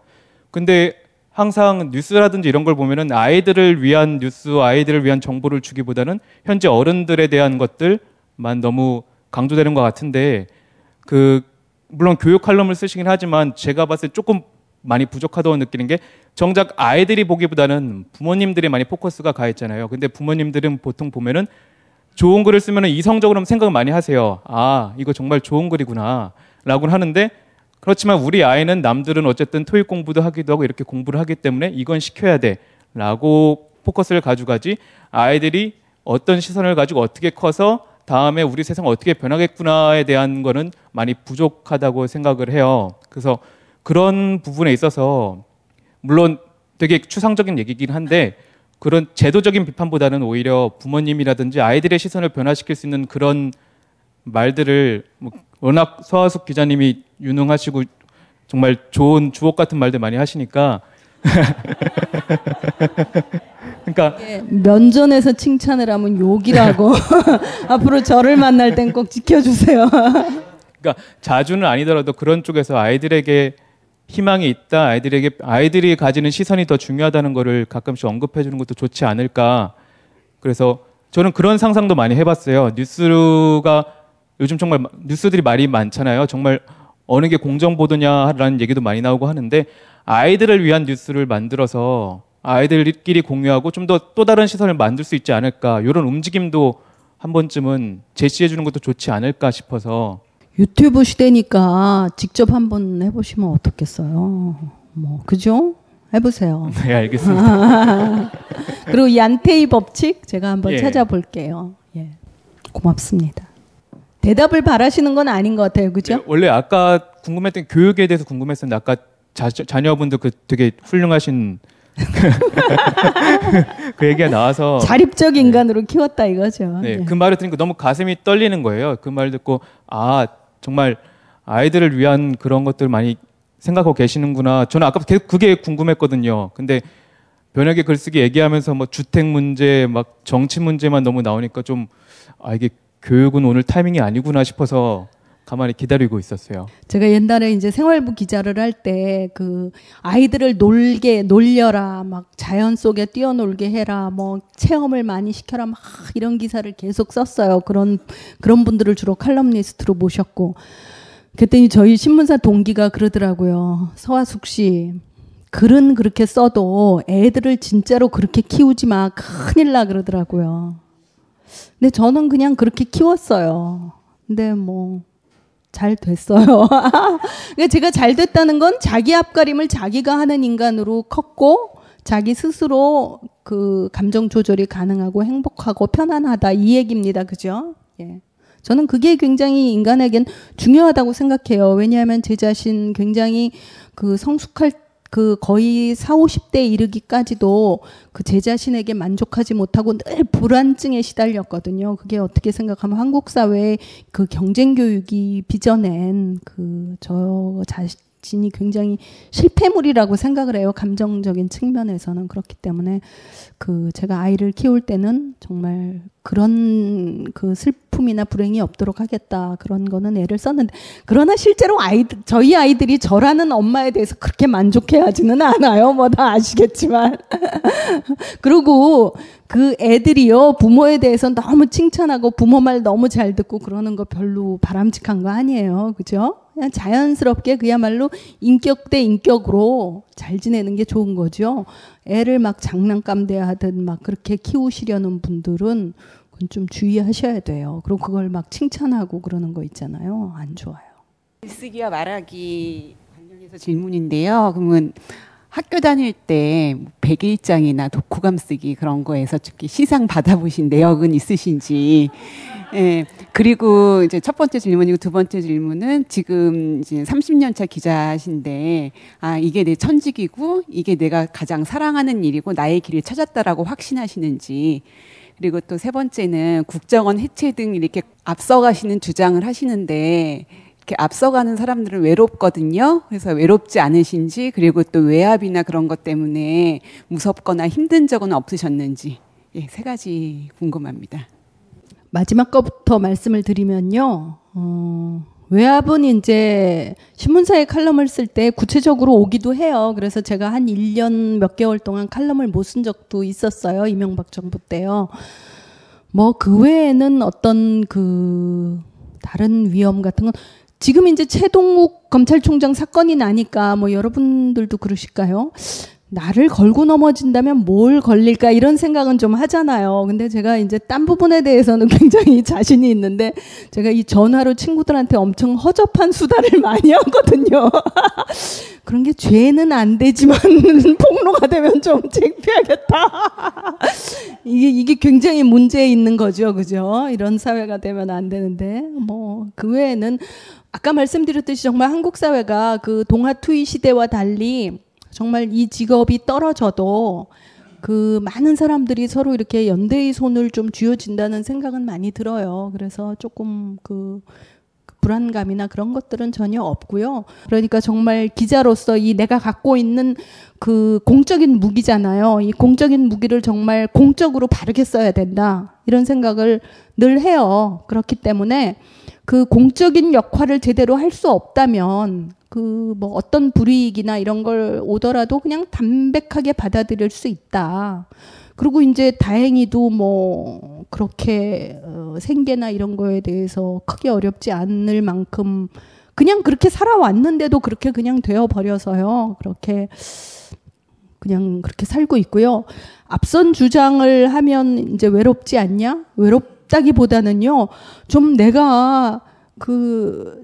근데 항상 뉴스라든지 이런 걸 보면은 아이들을 위한 뉴스, 아이들을 위한 정보를 주기보다는 현재 어른들에 대한 것들만 너무 강조되는 것 같은데 그 물론 교육 칼럼을 쓰시긴 하지만 제가 봤을 때 조금 많이 부족하다고 느끼는 게 정작 아이들이 보기보다는 부모님들이 많이 포커스가 가 있잖아요. 근데 부모님들은 보통 보면은 좋은 글을 쓰면 이성적으로 생각을 많이 하세요. 아, 이거 정말 좋은 글이구나. 라고 하는데 그렇지만 우리 아이는 남들은 어쨌든 토익 공부도 하기도 하고 이렇게 공부를 하기 때문에 이건 시켜야 돼. 라고 포커스를 가져가지 아이들이 어떤 시선을 가지고 어떻게 커서 다음에 우리 세상 어떻게 변하겠구나에 대한 거는 많이 부족하다고 생각을 해요. 그래서 그런 부분에 있어서 물론 되게 추상적인 얘기긴 한데 그런 제도적인 비판보다는 오히려 부모님이라든지 아이들의 시선을 변화시킬 수 있는 그런 말들을 뭐 워낙 서하숙 기자님이 유능하시고 정말 좋은 주옥 같은 말들 많이 하시니까 그러니까 면전에서 칭찬을 하면 욕이라고 앞으로 저를 만날 땐 꼭 지켜주세요. 그러니까 자주는 아니더라도 그런 쪽에서 아이들에게 희망이 있다. 아이들에게 아이들이 가지는 시선이 더 중요하다는 거를 가끔씩 언급해 주는 것도 좋지 않을까. 그래서 저는 그런 상상도 많이 해봤어요. 뉴스가 요즘 정말 뉴스들이 말이 많잖아요. 정말 어느 게 공정 보도냐라는 얘기도 많이 나오고 하는데 아이들을 위한 뉴스를 만들어서 아이들끼리 공유하고 좀 더 또 다른 시선을 만들 수 있지 않을까 이런 움직임도 한 번쯤은 제시해 주는 것도 좋지 않을까 싶어서 유튜브 시대니까 직접 한번 해보시면 어떻겠어요. 뭐 그죠? 해보세요. 네 알겠습니다. 그리고 얀테이 법칙 제가 한번 예. 찾아볼게요. 예. 고맙습니다. 대답을 바라시는 건 아닌 것 같아요. 그죠? 원래 아까 궁금했던 교육에 대해서 궁금했었는데 아까 자, 자녀분도 그 되게 훌륭하신 그 얘기가 나와서 자립적 인간으로 키웠다 이거죠. 네, 네. 그 말을 들으니까 너무 가슴이 떨리는 거예요. 그 말 듣고 아 정말 아이들을 위한 그런 것들 많이 생각하고 계시는구나. 저는 아까 계속 그게 궁금했거든요. 근데 변혁의 글쓰기 얘기하면서 뭐 주택 문제, 막 정치 문제만 너무 나오니까 좀 아 이게 교육은 오늘 타이밍이 아니구나 싶어서 가만히 기다리고 있었어요. 제가 옛날에 이제 생활부 기자를 할 때 그 아이들을 놀게 놀려라 막 자연 속에 뛰어놀게 해라 뭐 체험을 많이 시켜라 막 이런 기사를 계속 썼어요. 그런 그런 분들을 주로 칼럼니스트로 모셨고 그랬더니 저희 신문사 동기가 그러더라고요. 서화숙 씨 글은 그렇게 써도 애들을 진짜로 그렇게 키우지 마 큰일 나 그러더라고요. 근데 저는 그냥 그렇게 키웠어요. 근데 뭐 잘 됐어요. 그러니까 제가 잘 됐다는 건 자기 앞가림을 자기가 하는 인간으로 컸고 자기 스스로 그 감정 조절이 가능하고 행복하고 편안하다 이 얘기입니다. 그죠? 예. 저는 그게 굉장히 인간에겐 중요하다고 생각해요. 왜냐하면 제 자신 굉장히 그 성숙할 그 거의 4, 50대 이르기까지도 그 제 자신에게 만족하지 못하고 늘 불안증에 시달렸거든요. 그게 어떻게 생각하면 한국 사회의 그 경쟁 교육이 빚어낸 그 저 자신이 굉장히 실패물이라고 생각을 해요. 감정적인 측면에서는 그렇기 때문에 그 제가 아이를 키울 때는 정말 그런 그 슬픔이나 불행이 없도록 하겠다 그런 거는 애를 썼는데 그러나 실제로 아이들 저희 아이들이 저라는 엄마에 대해서 그렇게 만족해하지는 않아요. 뭐 다 아시겠지만. 그리고 그 애들이요. 부모에 대해서 너무 칭찬하고 부모 말 너무 잘 듣고 그러는 거 별로 바람직한 거 아니에요. 그죠 그냥 자연스럽게 그야말로 인격 대 인격으로 잘 지내는 게 좋은 거죠. 애를 막 장난감 대하듯 막 그렇게 키우시려는 분들은 그건 좀 주의하셔야 돼요. 그리고 그걸 막 칭찬하고 그러는 거 있잖아요. 안 좋아요. 글쓰기와 말하기 관련해서 질문인데요. 그러면 학교 다닐 때 백일장이나 독후감 쓰기 그런 거에서 특히 시상 받아보신 내역은 있으신지. 예. 그리고 이제 첫 번째 질문이고 두 번째 질문은 지금 이제 30년 차 기자신데 아, 이게 내 천직이고 이게 내가 가장 사랑하는 일이고 나의 길을 찾았다라고 확신하시는지 그리고 또 세 번째는 국정원 해체 등 이렇게 앞서가시는 주장을 하시는데 이렇게 앞서가는 사람들은 외롭거든요. 그래서 외롭지 않으신지 그리고 또 외압이나 그런 것 때문에 무섭거나 힘든 적은 없으셨는지 예, 세 가지 궁금합니다. 마지막 거부터 말씀을 드리면요. 어, 외압은 이제 신문사에 칼럼을 쓸 때 구체적으로 오기도 해요. 그래서 제가 한 1년 몇 개월 동안 칼럼을 못 쓴 적도 있었어요. 이명박 정부 때요. 뭐 그 외에는 어떤 그 다른 위험 같은 건 지금 이제 최동욱 검찰총장 사건이 나니까 뭐 여러분들도 그러실까요? 나를 걸고 넘어진다면 뭘 걸릴까 이런 생각은 좀 하잖아요. 근데 제가 이제 딴 부분에 대해서는 굉장히 자신이 있는데 제가 이 전화로 친구들한테 엄청 허접한 수다를 많이 하거든요. 그런 게 죄는 안 되지만 폭로가 되면 좀 창피하겠다. 이게 이게 굉장히 문제 있는 거죠, 그죠? 이런 사회가 되면 안 되는데 뭐 그 외에는 아까 말씀드렸듯이 정말 한국 사회가 그 동화 투이 시대와 달리 정말 이 직업이 떨어져도 그 많은 사람들이 서로 이렇게 연대의 손을 좀 쥐어진다는 생각은 많이 들어요. 그래서 조금 그 불안감이나 그런 것들은 전혀 없고요. 그러니까 정말 기자로서 이 내가 갖고 있는 그 공적인 무기잖아요. 이 공적인 무기를 정말 공적으로 바르게 써야 된다. 이런 생각을 늘 해요. 그렇기 때문에 그 공적인 역할을 제대로 할 수 없다면 그 뭐 어떤 불이익이나 이런 걸 오더라도 그냥 담백하게 받아들일 수 있다. 그리고 이제 다행히도 뭐 그렇게 어 생계나 이런 거에 대해서 크게 어렵지 않을 만큼 그냥 그렇게 살아왔는데도 그렇게 그냥 되어 버려서요. 그렇게 그냥 그렇게 살고 있고요. 앞선 주장을 하면 이제 외롭지 않냐? 외롭 다기보다는요. 좀 내가 그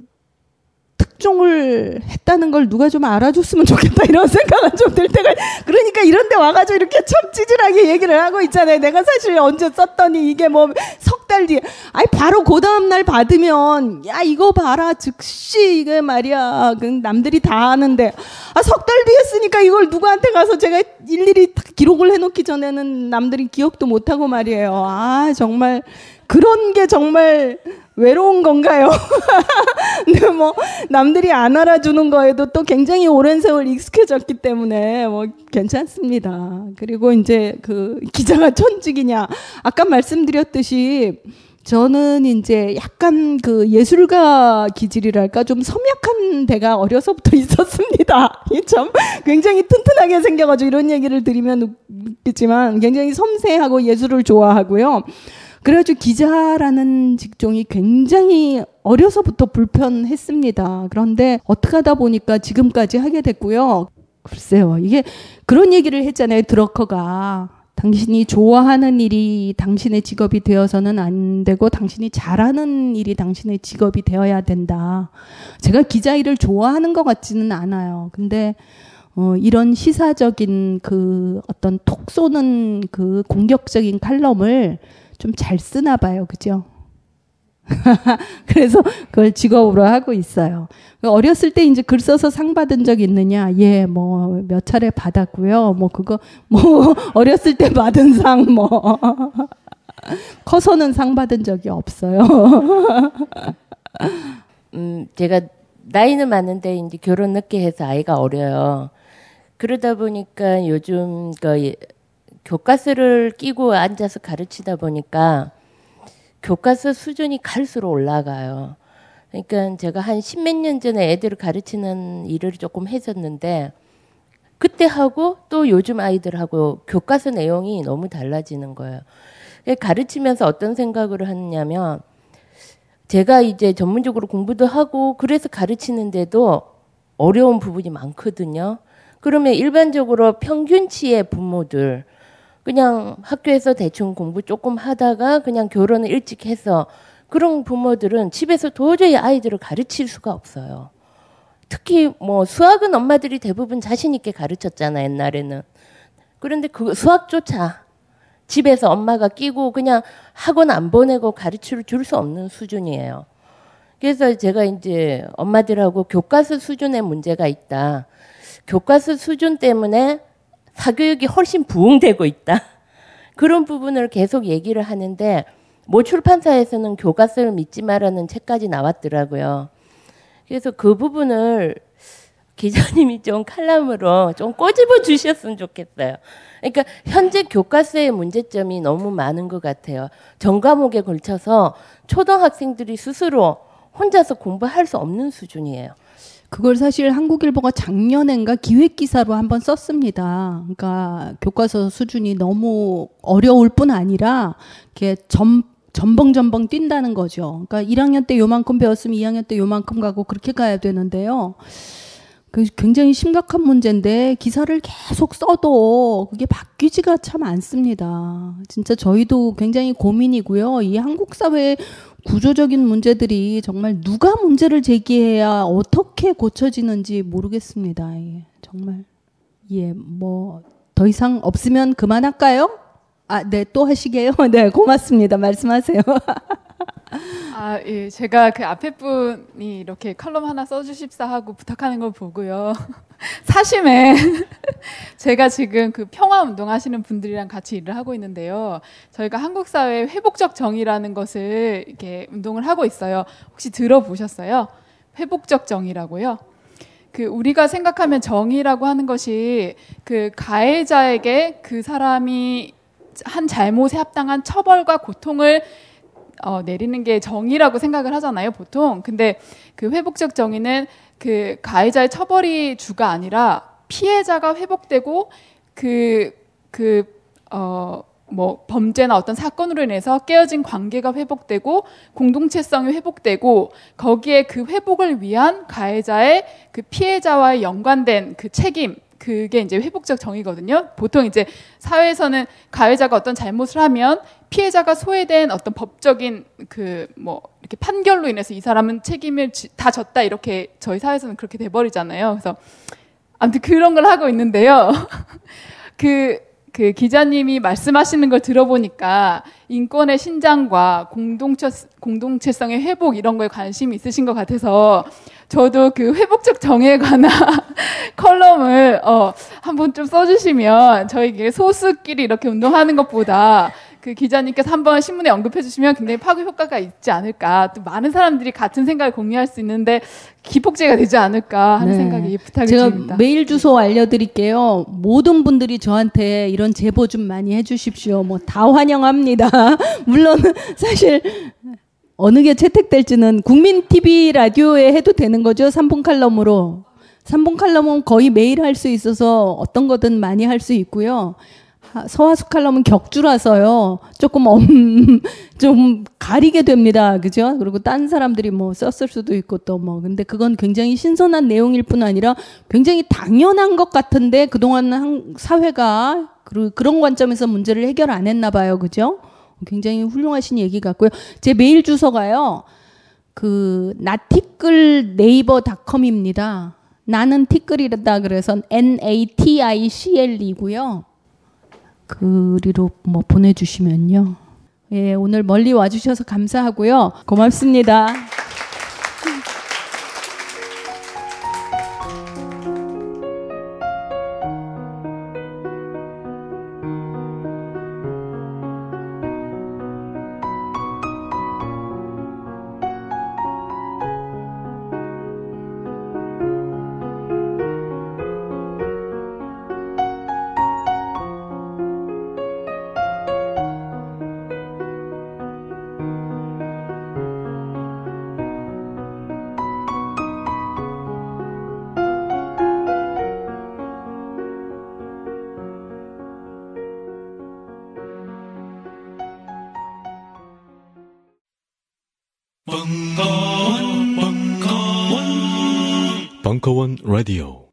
특종을 했다는 걸 누가 좀 알아줬으면 좋겠다 이런 생각은 좀 들 때가 그러니까 이런 데 와가지고 이렇게 참 찌질하게 얘기를 하고 있잖아요. 내가 사실 언제 썼더니 이게 뭐 석달달 뒤에. 아니, 바로 그 다음날 받으면, 야, 이거 봐라. 즉시, 이게 말이야. 그 남들이 다 아는데. 아, 석 달 뒤에 쓰니까 이걸 누구한테 가서 제가 일일이 다 기록을 해놓기 전에는 남들이 기억도 못하고 말이에요. 아, 정말. 그런 게 정말 외로운 건가요? 근데 뭐 남들이 안 알아주는 거에도 또 굉장히 오랜 세월 익숙해졌기 때문에 뭐 괜찮습니다. 그리고 이제 그 기자가 천직이냐 아까 말씀드렸듯이 저는 이제 약간 그 예술가 기질이랄까 좀 섬약한 데가 어려서부터 있었습니다. 참 굉장히 튼튼하게 생겨가지고 이런 얘기를 드리면 웃겠지만 굉장히 섬세하고 예술을 좋아하고요. 그래가지고 기자라는 직종이 굉장히 어려서부터 불편했습니다. 그런데 어떻게 하다 보니까 지금까지 하게 됐고요. 글쎄요. 이게 그런 얘기를 했잖아요. 드러커가. 당신이 좋아하는 일이 당신의 직업이 되어서는 안 되고 당신이 잘하는 일이 당신의 직업이 되어야 된다. 제가 기자 일을 좋아하는 것 같지는 않아요. 근데 어, 이런 시사적인 그 어떤 톡 쏘는 그 공격적인 칼럼을 좀 잘 쓰나 봐요. 그죠? 그래서 그걸 직업으로 하고 있어요. 어렸을 때 이제 글 써서 상 받은 적 있느냐? 예, 뭐 몇 차례 받았고요. 뭐 그거 뭐 어렸을 때 받은 상 뭐 커서는 상 받은 적이 없어요. 음, 제가 나이는 많은데 이제 결혼 늦게 해서 아이가 어려요. 그러다 보니까 요즘 그 교과서를 끼고 앉아서 가르치다 보니까 교과서 수준이 갈수록 올라가요. 그러니까 제가 한 십몇 년 전에 애들을 가르치는 일을 조금 했었는데 그때 하고 또 요즘 아이들하고 교과서 내용이 너무 달라지는 거예요. 가르치면서 어떤 생각을 하냐면 제가 이제 전문적으로 공부도 하고 그래서 가르치는데도 어려운 부분이 많거든요. 그러면 일반적으로 평균치의 부모들 그냥 학교에서 대충 공부 조금 하다가 그냥 결혼을 일찍 해서 그런 부모들은 집에서 도저히 아이들을 가르칠 수가 없어요. 특히 뭐 수학은 엄마들이 대부분 자신 있게 가르쳤잖아 옛날에는. 그런데 그 수학조차 집에서 엄마가 끼고 그냥 학원 안 보내고 가르쳐 줄수 없는 수준이에요. 그래서 제가 이제 엄마들하고 교과서 수준의 문제가 있다. 교과서 수준 때문에 사교육이 훨씬 부흥되고 있다. 그런 부분을 계속 얘기를 하는데 모 출판사에서는 교과서를 믿지 마라는 책까지 나왔더라고요. 그래서 그 부분을 기자님이 좀 칼럼으로 좀 꼬집어 주셨으면 좋겠어요. 그러니까 현재 교과서의 문제점이 너무 많은 것 같아요. 전 과목에 걸쳐서 초등학생들이 스스로 혼자서 공부할 수 없는 수준이에요. 그걸 사실 한국일보가 작년엔가 기획 기사로 한번 썼습니다. 그러니까 교과서 수준이 너무 어려울 뿐 아니라 이렇게 점 전벙전벙 뛴다는 거죠. 그러니까 1학년 때 요만큼 배웠으면 2학년 때 요만큼 가고 그렇게 가야 되는데요. 그 굉장히 심각한 문제인데 기사를 계속 써도 그게 바뀌지가 참 않습니다. 진짜 저희도 굉장히 고민이고요. 이 한국 사회 구조적인 문제들이 정말 누가 문제를 제기해야 어떻게 고쳐지는지 모르겠습니다. 예, 정말 예, 뭐 더 이상 없으면 그만할까요? 아, 네, 또 하시게요? 네, 고맙습니다. 말씀하세요. 아, 예. 제가 그 앞에 분이 이렇게 칼럼 하나 써주십사 하고 부탁하는 걸 보고요. 사심에 제가 지금 그 평화 운동 하시는 분들이랑 같이 일을 하고 있는데요. 저희가 한국 사회 회복적 정의라는 것을 이렇게 운동을 하고 있어요. 혹시 들어보셨어요? 회복적 정의라고요. 그 우리가 생각하면 정의라고 하는 것이 그 가해자에게 그 사람이 한 잘못에 합당한 처벌과 고통을 어, 내리는 게 정의라고 생각을 하잖아요, 보통. 근데 그 회복적 정의는 그 가해자의 처벌이 주가 아니라 피해자가 회복되고 그, 그, 어, 뭐 범죄나 어떤 사건으로 인해서 깨어진 관계가 회복되고 공동체성이 회복되고 거기에 그 회복을 위한 가해자의 그 피해자와의 연관된 그 책임 그게 이제 회복적 정의거든요. 보통 이제 사회에서는 가해자가 어떤 잘못을 하면 피해자가 소외된 어떤 법적인 그 뭐 이렇게 판결로 인해서 이 사람은 책임을 지, 다 졌다 이렇게 저희 사회에서는 그렇게 돼 버리잖아요. 그래서 아무튼 그런 걸 하고 있는데요. 그, 그그 기자님이 말씀하시는 걸 들어보니까 인권의 신장과 공동체 공동체성의 회복 이런 거에 관심이 있으신 것 같아서 저도 그 회복적 정에 관한 컬럼을 어 한번 좀 써주시면 저희 소수끼리 이렇게 운동하는 것보다 그 기자님께서 한번 신문에 언급해 주시면 굉장히 파급 효과가 있지 않을까. 또 많은 사람들이 같은 생각을 공유할 수 있는데 기폭제가 되지 않을까 하는 네. 생각이 부탁을 제가 드립니다. 메일 주소 알려드릴게요. 모든 분들이 저한테 이런 제보 좀 많이 해주십시오. 뭐 다 환영합니다. 물론 사실 어느 게 채택될지는 국민 TV 라디오에 해도 되는 거죠. 3분 칼럼으로. 3분 칼럼은 거의 매일 할 수 있어서 어떤 거든 많이 할 수 있고요. 하- 서화수 칼럼은 격주라서요. 조금 엄, 좀 가리게 됩니다. 그죠? 그리고 딴 사람들이 뭐 썼을 수도 있고 또 뭐. 근데 그건 굉장히 신선한 내용일 뿐 아니라 굉장히 당연한 것 같은데 그동안 한- 사회가 그, 그런 관점에서 문제를 해결 안 했나 봐요. 그죠? 굉장히 훌륭하신 얘기 같고요. 제 메일 주소가요. 그 나티끌 네이버닷컴입니다. 나는 티끌이다 그래서 N A T I C L이고요. 그리로 뭐 보내주시면요. 예, 오늘 멀리 와주셔서 감사하고요. 고맙습니다. 벙커원 라디오.